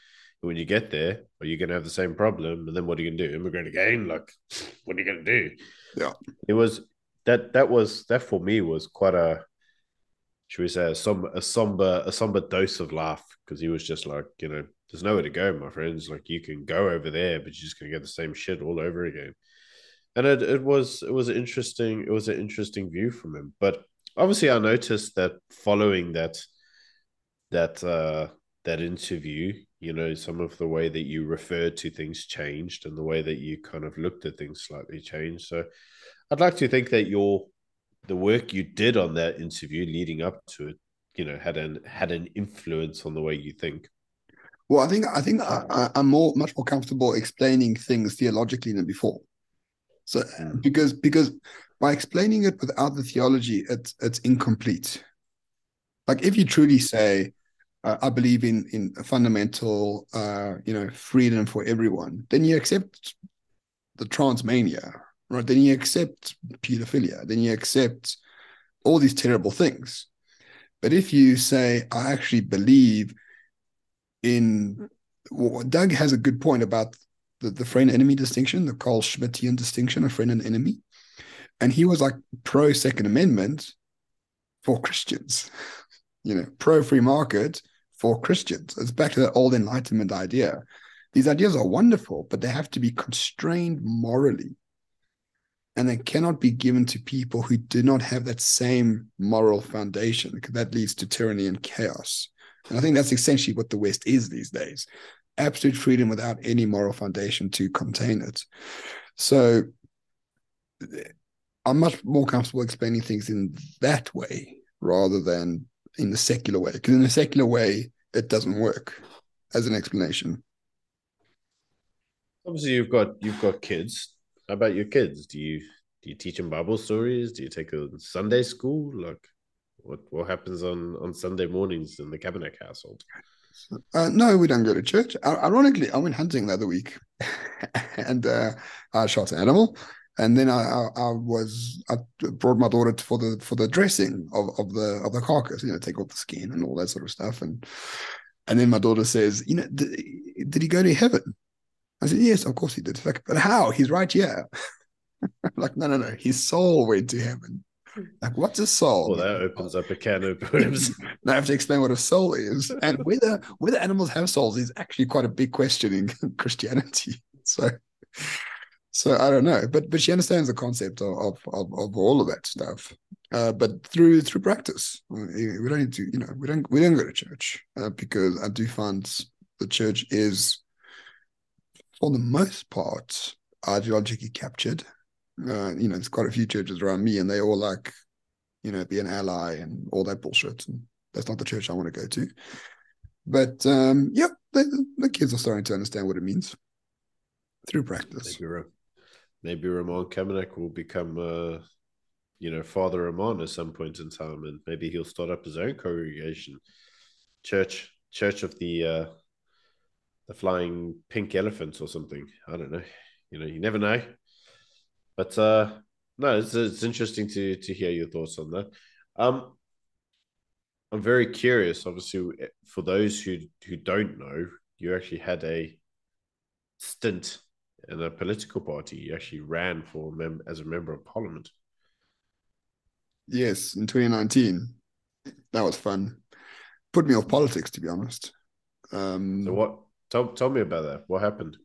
When you get there, are you going to have the same problem? And then what are you going to do? Immigrate again? Like, what are you going to do?
Yeah.
It was that, that was, that for me was quite a, should we say, a somber, a somber, a somber dose of laugh because he was just like, you know, there's nowhere to go, my friends. Like, you can go over there, but you're just going to get the same shit all over again. And it, it was, it was interesting. It was an interesting view from him. But obviously, I noticed that following that, that uh, that interview, you know, some of the way that you referred to things changed, and the way that you kind of looked at things slightly changed. So, I'd like to think that your the work you did on that interview leading up to it, you know, had an had an influence on the way you think.
Well, I think I think I, am more much more comfortable explaining things theologically than before. So mm. because because by explaining it without the theology, it's it's incomplete. Like if you truly say, uh, "I believe in in fundamental, uh, you know, freedom for everyone," then you accept the transmania, right? Then you accept pedophilia. Then you accept all these terrible things. But if you say, "I actually believe in," well, Doug has a good point about the, the friend enemy distinction, the Carl Schmittian distinction of friend and enemy and he was like pro Second Amendment for Christians, you know, pro free market for Christians. It's back to that old Enlightenment idea. These ideas are wonderful, but they have to be constrained morally. And they cannot be given to people who do not have that same moral foundation, because that leads to tyranny and chaos. And I think that's essentially what the West is these days absolute freedom without any moral foundation to contain it. So I'm much more comfortable explaining things in that way rather than in the secular way. Because in the secular way, it doesn't work as an explanation.
Obviously, you've got you've got kids. How about your kids? Do you do you teach them Bible stories? Do you take a Sunday school? Like, what what happens on on Sunday mornings in the Cabanac household?
Uh, no, we don't go to church. Ironically, I went hunting the other week, and uh, I shot an animal and then I, I, I, was I brought my daughter for the for the dressing of, of the of the carcass, you know, take off the skin and all that sort of stuff, and and then my daughter says, you know, did, he go to heaven? I said, yes, of course he did. Like, but how? He's right here. like, no, no, no. His soul went to heaven. Like, what's a soul?
Well, that opens up a can of worms.
now I have to explain what a soul is, and whether whether animals have souls is actually quite a big question in Christianity. So, so I don't know, but but she understands the concept of of, of, all of that stuff. Uh, but through through practice, we don't need to, you know, we don't we don't go to church uh, because I do find the church is, for the most part, ideologically captured. Uh, you know, there's quite a few churches around me, and they all like, you know, be an ally and all that bullshit. And that's not the church I want to go to. But um, yeah, the, the kids are starting to understand what it means through practice
maybe Roman Cabanac will become, uh, you know, Father Roman at some point in time, and maybe he'll start up his own congregation, church, church of the uh, the flying pink elephants or something. I don't know. You know, you never know. But uh, no, it's it's interesting to to hear your thoughts on that. Um, I'm very curious. Obviously, for those who who don't know, you actually had a stint in a political party. He actually ran for mem- as a member of parliament.
Yes, in 2019. That was fun. Put me off politics, to be honest. Um,
so what? Tell tell me about that. What happened?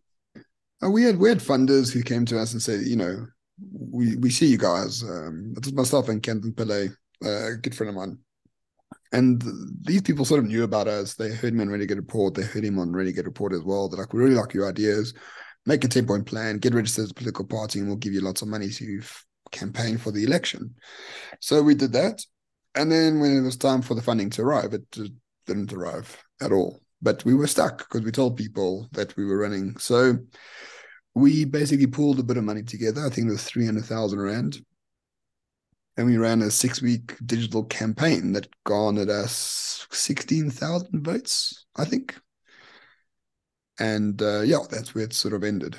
Uh, we had we had funders who came to us and said, you know, we we see you guys. Um, it was myself and Kenton Pillay, uh, a good friend of mine. And these people sort of knew about us. They heard me on Renegade Report. They heard him on Renegade Report as well. They're like, we really like your ideas make a 10 point plan, get registered as a political party, and we'll give you lots of money to campaign for the election. So we did that. And then when it was time for the funding to arrive, it didn't arrive at all. But we were stuck because we told people that we were running. So we basically pulled a bit of money together. I think it was 300,000 Rand. And we ran a six week digital campaign that garnered us 16,000 votes, I think and uh, yeah, that's where it sort of ended.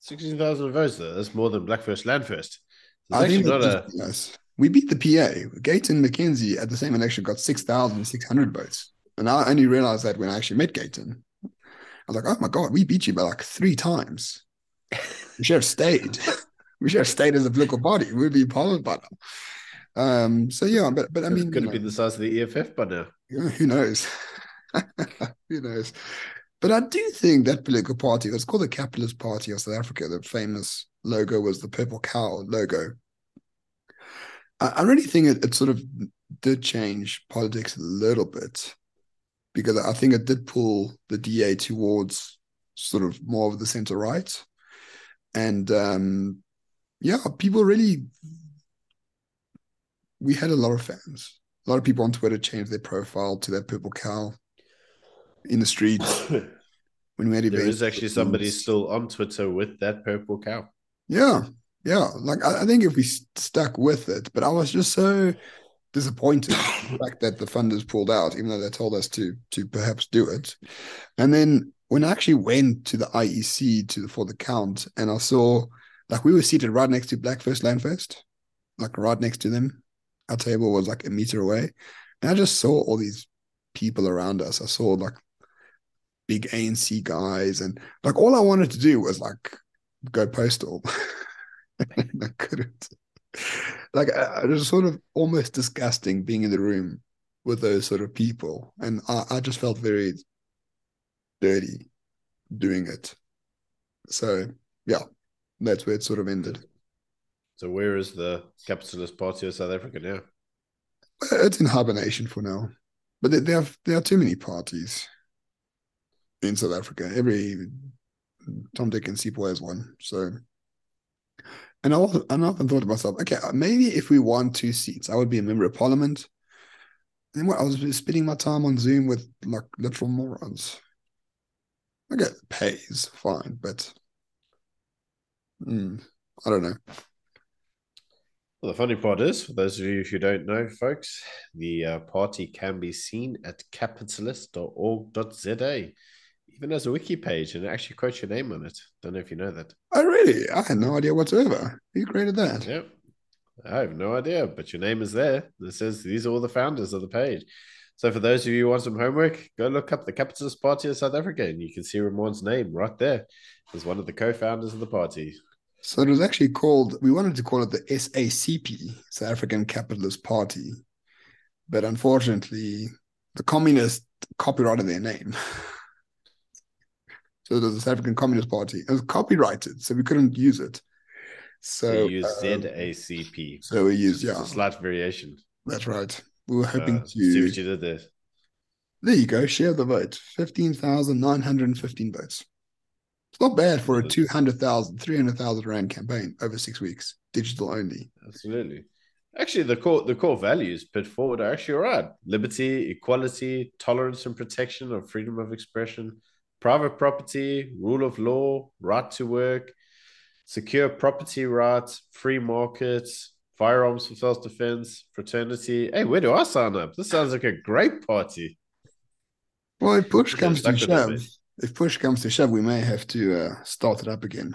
Sixteen thousand votes. Though that's more than Black First Land First. I think
not a. Yes. We beat the PA. Gayton McKenzie at the same election got six thousand six hundred votes, and I only realized that when I actually met Gayton. I was like, "Oh my god, we beat you by like three times. We should have stayed. we should have stayed as a political party. We'd be parliament by now." Um. So yeah, but but I mean,
could have been the size of the EFF by now.
Who knows? Who knows? But I do think that political party, it's called the Capitalist Party of South Africa. The famous logo was the purple cow logo. I, I really think it, it sort of did change politics a little bit because I think it did pull the DA towards sort of more of the center right. And um, yeah, people really, we had a lot of fans. A lot of people on Twitter changed their profile to that purple cow in the streets when we had events.
There is actually somebody still on Twitter with that purple cow.
Yeah, yeah. Like I, I think if we stuck with it, but I was just so disappointed the fact that the funders pulled out, even though they told us to to perhaps do it. And then when I actually went to the IEC to for the count, and I saw like we were seated right next to Black First Land First, like right next to them. Our table was like a meter away, and I just saw all these people around us. I saw like big ANC guys, and like all I wanted to do was like go postal. I couldn't. Like it was sort of almost disgusting being in the room with those sort of people, and I, I just felt very dirty doing it. So yeah, that's where it sort of ended.
So where is the Capitalist Party of South Africa now?
It's in hibernation for now, but there are there are too many parties in South Africa. Every Tom, Dick, and Sipho has one. So, and I also, and I often thought to myself, okay, maybe if we won two seats, I would be a member of parliament. And what I was spending my time on Zoom with like literal morons. I get pays fine, but mm, I don't know.
Well, the funny part is, for those of you who don't know, folks, the uh, party can be seen at capitalist.org.za, even as a wiki page, and it actually quotes your name on it. Don't know if you know that.
Oh, really? I had no idea whatsoever. Who created that?
Yep. I have no idea, but your name is there. It says these are all the founders of the page. So for those of you who want some homework, go look up the Capitalist Party of South Africa and you can see Roman's name right there as one of the co-founders of the party.
So it was actually called, we wanted to call it the SACP, South African Capitalist Party. But unfortunately, the communists copyrighted their name. so it was the South African Communist Party. It was copyrighted, so we couldn't use it. So,
we used um, ZACP.
So we used, yeah.
a slight variation.
That's right. We were hoping uh, to
see what you did there.
There you go. Share the vote. 15,915 votes. It's not bad for a 200,000, 300,000 Rand campaign over six weeks, digital only.
Absolutely. Actually, the core the core values put forward are actually right: liberty, equality, tolerance and protection of freedom of expression, private property, rule of law, right to work, secure property rights, free markets, firearms for self defense, fraternity. Hey, where do I sign up? This sounds like a great party.
Well, if push comes to shove, if push comes to shove, we may have to uh, start it up again.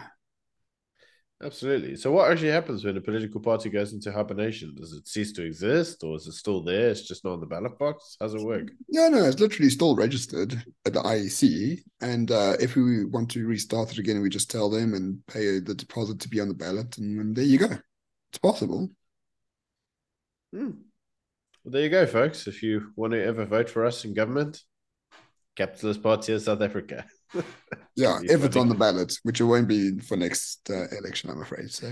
Absolutely. So, what actually happens when a political party goes into hibernation? Does it cease to exist, or is it still there? It's just not on the ballot box. How's it work?
Yeah, no, it's literally still registered at the IEC, and uh, if we want to restart it again, we just tell them and pay the deposit to be on the ballot, and there you go. It's possible.
Hmm. Well, there you go, folks. If you want to ever vote for us in government, Capitalist Party of South Africa.
yeah, if it's on the ballot, which it won't be for next uh, election, I'm afraid. So,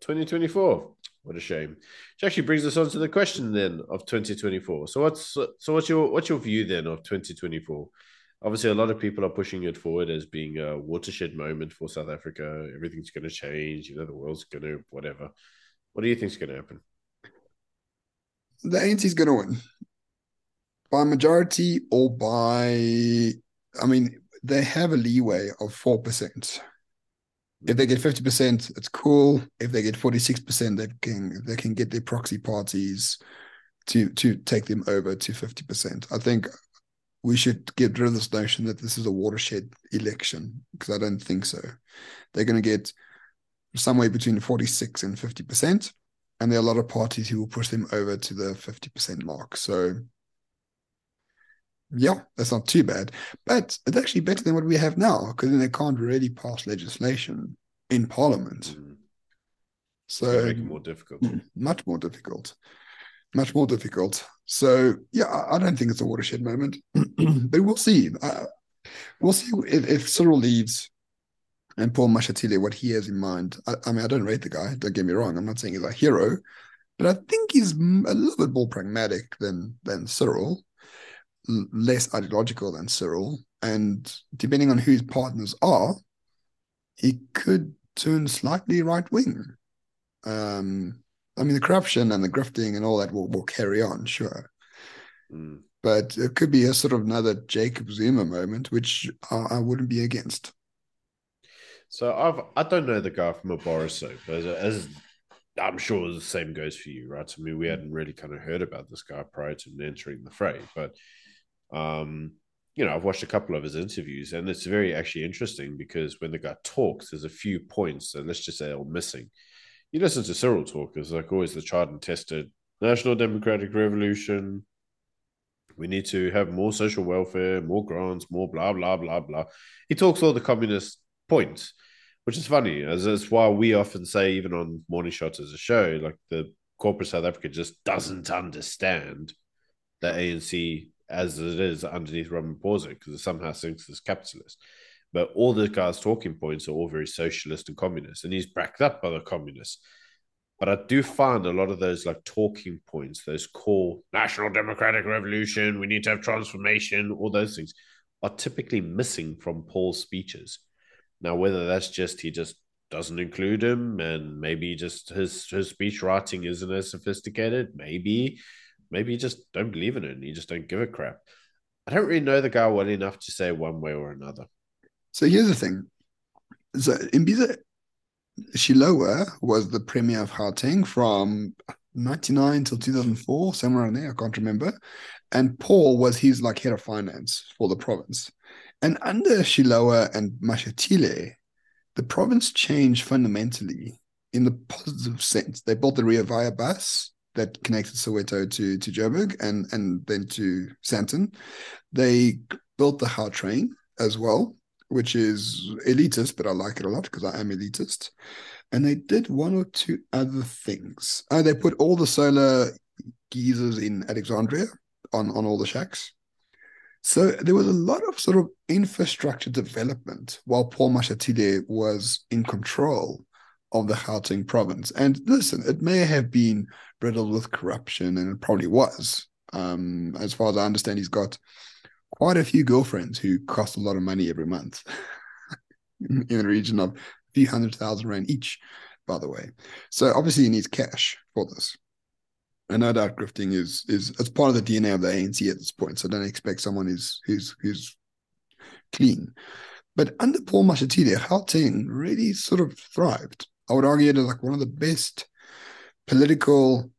2024. What a shame. Which actually brings us on to the question then of 2024. So what's so what's your what's your view then of 2024? Obviously, a lot of people are pushing it forward as being a watershed moment for South Africa. Everything's going to change. You know, the world's going to whatever. What do you think is going to happen?
The ANC is going to win by majority or by. I mean, they have a leeway of four percent. If they mm-hmm. get fifty percent, it's cool. If they get forty six percent, they can they can get their proxy parties to to take them over to fifty percent. I think we should get rid of this notion that this is a watershed election because I don't think so. They're going to get somewhere between 46 and 50%. And there are a lot of parties who will push them over to the 50% mark. So, yeah, that's not too bad. But it's actually better than what we have now because then they can't really pass legislation in parliament. Mm. So,
make it more difficult.
Much more difficult much more difficult. So yeah, I don't think it's a watershed moment, but we'll see. Uh, we'll see if, if, Cyril leaves and Paul Mashatile what he has in mind. I, I, mean, I don't rate the guy. Don't get me wrong. I'm not saying he's a hero, but I think he's a little bit more pragmatic than than Cyril, less ideological than Cyril, and depending on who his partners are, he could turn slightly right wing. Um, I mean, the corruption and the grifting and all that will, will carry on, sure. Mm. But it could be a sort of another Jacob Zuma moment, which I, I wouldn't be against.
So I've I don't know the guy from a Boris but as, as I'm sure the same goes for you, right? I mean, we hadn't really kind of heard about this guy prior to entering the fray, but um, you know, I've watched a couple of his interviews, and it's very actually interesting because when the guy talks, there's a few points and let's just say are missing. You listen to Cyril talk, it's like always the tried and tested national democratic revolution. We need to have more social welfare, more grants, more blah blah blah blah. He talks all the communist points, which is funny, as that's why we often say, even on Morning Shots as a show, like the corporate South Africa just doesn't understand the ANC as it is underneath Ramaphosa because it somehow thinks it's capitalist. But all the guy's talking points are all very socialist and communist, and he's backed up by the communists. But I do find a lot of those like talking points, those core national democratic revolution, we need to have transformation, all those things are typically missing from Paul's speeches. Now, whether that's just he just doesn't include him and maybe just his his speech writing isn't as sophisticated, maybe maybe you just don't believe in it and you just don't give a crap. I don't really know the guy well enough to say one way or another.
So here's the thing. So Mbhazima was the premier of Gauteng from 99 till 2004, somewhere around there. I can't remember. And Paul was his like head of finance for the province. And under Shilowa and Mashatile, the province changed fundamentally in the positive sense. They built the Rea Vaya bus that connected Soweto to to Joburg and and then to Sandton. They built the Gautrain as well, which is elitist, but I like it a lot because I am elitist. And they did one or two other things. Uh, they put all the solar geysers in Alexandria on on all the shacks. So there was a lot of sort of infrastructure development while Paul Mashatile was in control of the Gauteng province. And listen, it may have been riddled with corruption, and it probably was. Um, as far as I understand, he's got quite a few girlfriends who cost a lot of money every month, in the region of a few hundred thousand rand each, by the way. So obviously, he needs cash for this. And no doubt grifting is is it's part of the DNA of the ANC at this point. So don't expect someone who's who's who's clean. But under Paul Mashatile, Gauteng really sort of thrived. I would argue it is like one of the best political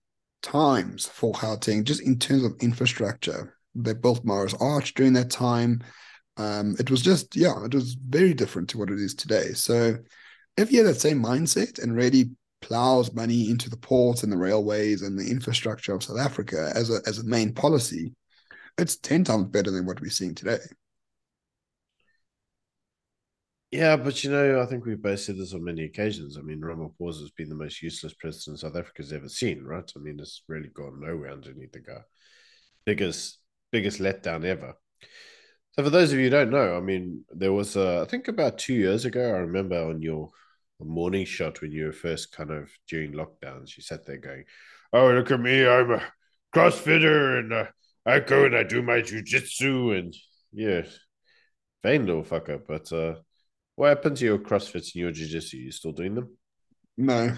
times for Gauteng, just in terms of infrastructure. They built Mars Arch during that time. Um, it was just, yeah, it was very different to what it is today. So if you have that same mindset and really plows money into the ports and the railways and the infrastructure of South Africa as a as a main policy, it's 10 times better than what we're seeing today.
Yeah, but you know, I think we've both said this on many occasions. I mean, Ramaphosa has been the most useless president South Africa's ever seen, right? I mean, it's really gone nowhere underneath the guy. Biggest, biggest letdown ever. So, for those of you who don't know, I mean, there was, uh, I think about two years ago, I remember on your morning shot when you were first kind of during lockdowns, you sat there going, "Oh, look at me! I'm a CrossFitter, and uh, I go and I do my jujitsu, and yeah, vain little fucker." But uh, what happened to your CrossFits and your jiu-jitsu? You still doing them?
No.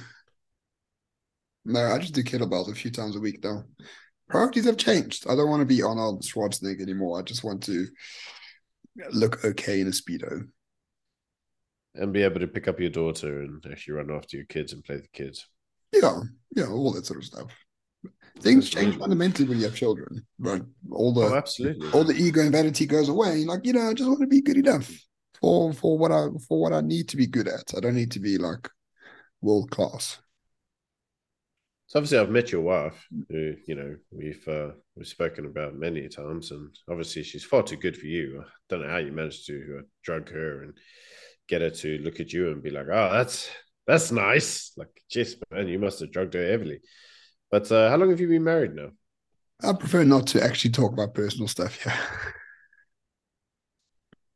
No, I just do kettlebells a few times a week now. Priorities have changed. I don't want to be on Arnold Schwarzenegger anymore. I just want to look okay in a speedo.
And be able to pick up your daughter and actually run after your kids and play the kids.
Yeah, yeah, all that sort of stuff. Things change fundamentally when you have children, right? All the
oh, absolutely
all the ego and vanity goes away. You're Like, you know, I just want to be good enough for for what I for what I need to be good at. I don't need to be like world class.
So obviously, I've met your wife, who you know we've uh, we've spoken about many times, and obviously she's far too good for you. I don't know how you managed to uh, drug her and get her to look at you and be like, "Oh, that's that's nice." Like, jeez, man, you must have drugged her heavily. But uh, how long have you been married now?
I prefer not to actually talk about personal stuff. Yeah.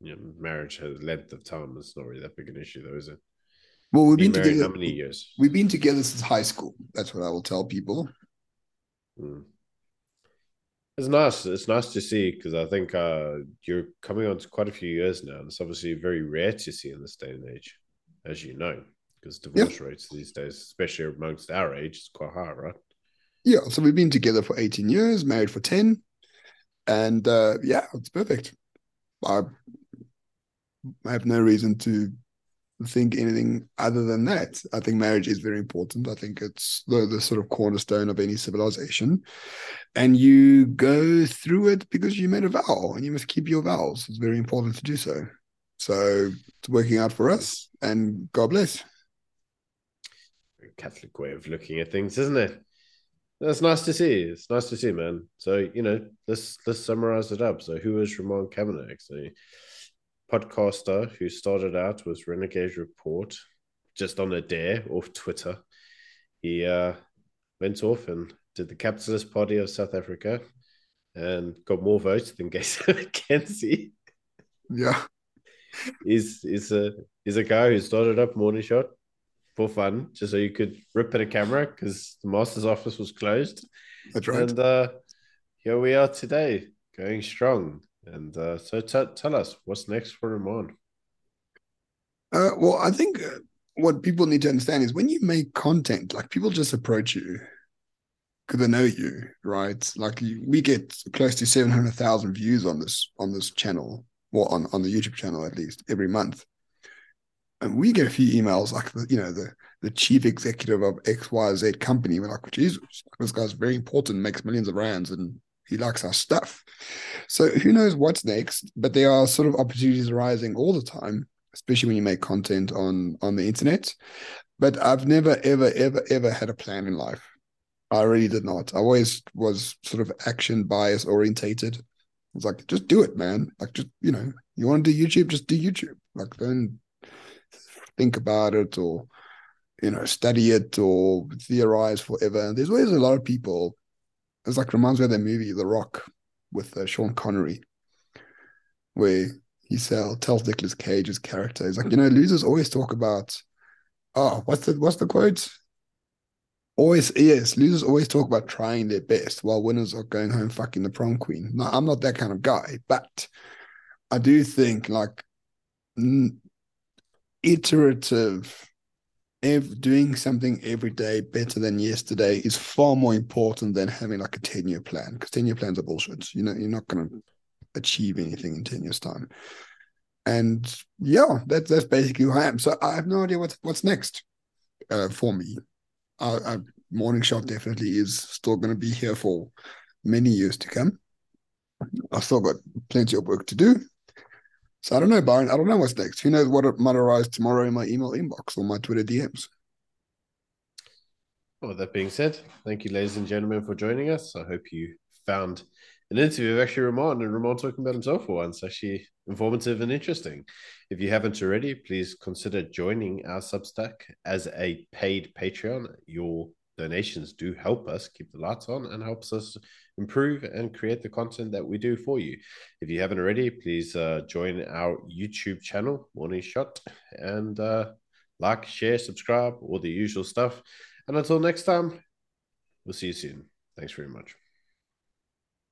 you know, marriage has length of time. It's not really that big an issue, though, is it?
Well, we've
Been
been, together.
how many years?
We've been together since high school. That's what I will tell people.
Mm. It's nice. It's nice to see because I think uh, you're coming on to quite a few years now. And it's obviously very rare to see in this day and age, as you know, because divorce rates these days, especially amongst our age, is quite high, right?
Yeah. So we've been together for 18 years, married for 10. And uh, yeah, it's perfect. I, I have no reason to think anything other than that. I think marriage is very important. I think it's the, the sort of cornerstone of any civilization. And you go through it because you made a vow and you must keep your vows. It's very important to do so. So it's working out for us and God bless.
Catholic way of looking at things, isn't it? That's nice to see. It's nice to see, man. So, you know, let's let's summarize it up. So who is Roman Cabanac? So podcaster who started out was Renegade Report, just on a dare off Twitter. He uh, went off and did the Capitalist Party of South Africa and got more votes than Gayton McKenzie.
Yeah.
He's, he's, a, he's a guy who started up Morning Shot for fun, just so you could rip at a camera because the master's office was closed.
That's right.
And uh, here we are today, going strong. And uh, so t- tell us what's next for Roman.
Uh, well, I think uh, what people need to understand is when you make content, like people just approach you because they know you, right? Like we get close to seven hundred thousand views on this on this channel, or on on the YouTube channel at least every month, and we get a few emails like the you know the the chief executive of X Y Z company. We're like, Jesus, this guy's very important, makes millions of rands, and he likes our stuff. So who knows what's next? But there are sort of opportunities arising all the time, especially when you make content on on the internet. But I've never, ever, ever, ever had a plan in life. I really did not. I always was sort of action bias orientated. I was like, just do it, man. Like, just you know, you want to do YouTube, just do YouTube. Like, don't think about it or you know study it or theorize forever. And there's always a lot of people. It's like reminds me of that movie, The Rock, with uh, Sean Connery, where he sell, tells Nicolas Cage's character. He's like, you know, losers always talk about, oh, what's the what's the quote? Always, yes, losers always talk about trying their best while winners are going home fucking the prom queen. No, I'm not that kind of guy, but I do think like n- iterative doing something every day better than yesterday is far more important than having like a 10 year plan because 10 year plans are bullshit. You know, you're not going to achieve anything in 10 years' time. And yeah, that's that's basically who I am. So I have no idea what's what's next uh, for me. Uh, Morning Shot definitely is still going to be here for many years to come. I've still got plenty of work to do. So I don't know, Byron. I don't know what's next. Who knows what might arise tomorrow in my email inbox or my Twitter DMs.
Well, that being said, thank you, ladies and gentlemen, for joining us. I hope you found an interview of actually Roman and Roman talking about himself for once, actually informative and interesting. If you haven't already, please consider joining our Substack as a paid Patreon. Your donations do help us keep the lights on and helps us improve and create the content that we do for you. If you haven't already, please uh, join our YouTube channel, Morning Shot, and uh, like, share, subscribe, all the usual stuff. And until next time, we'll see you soon. Thanks very much.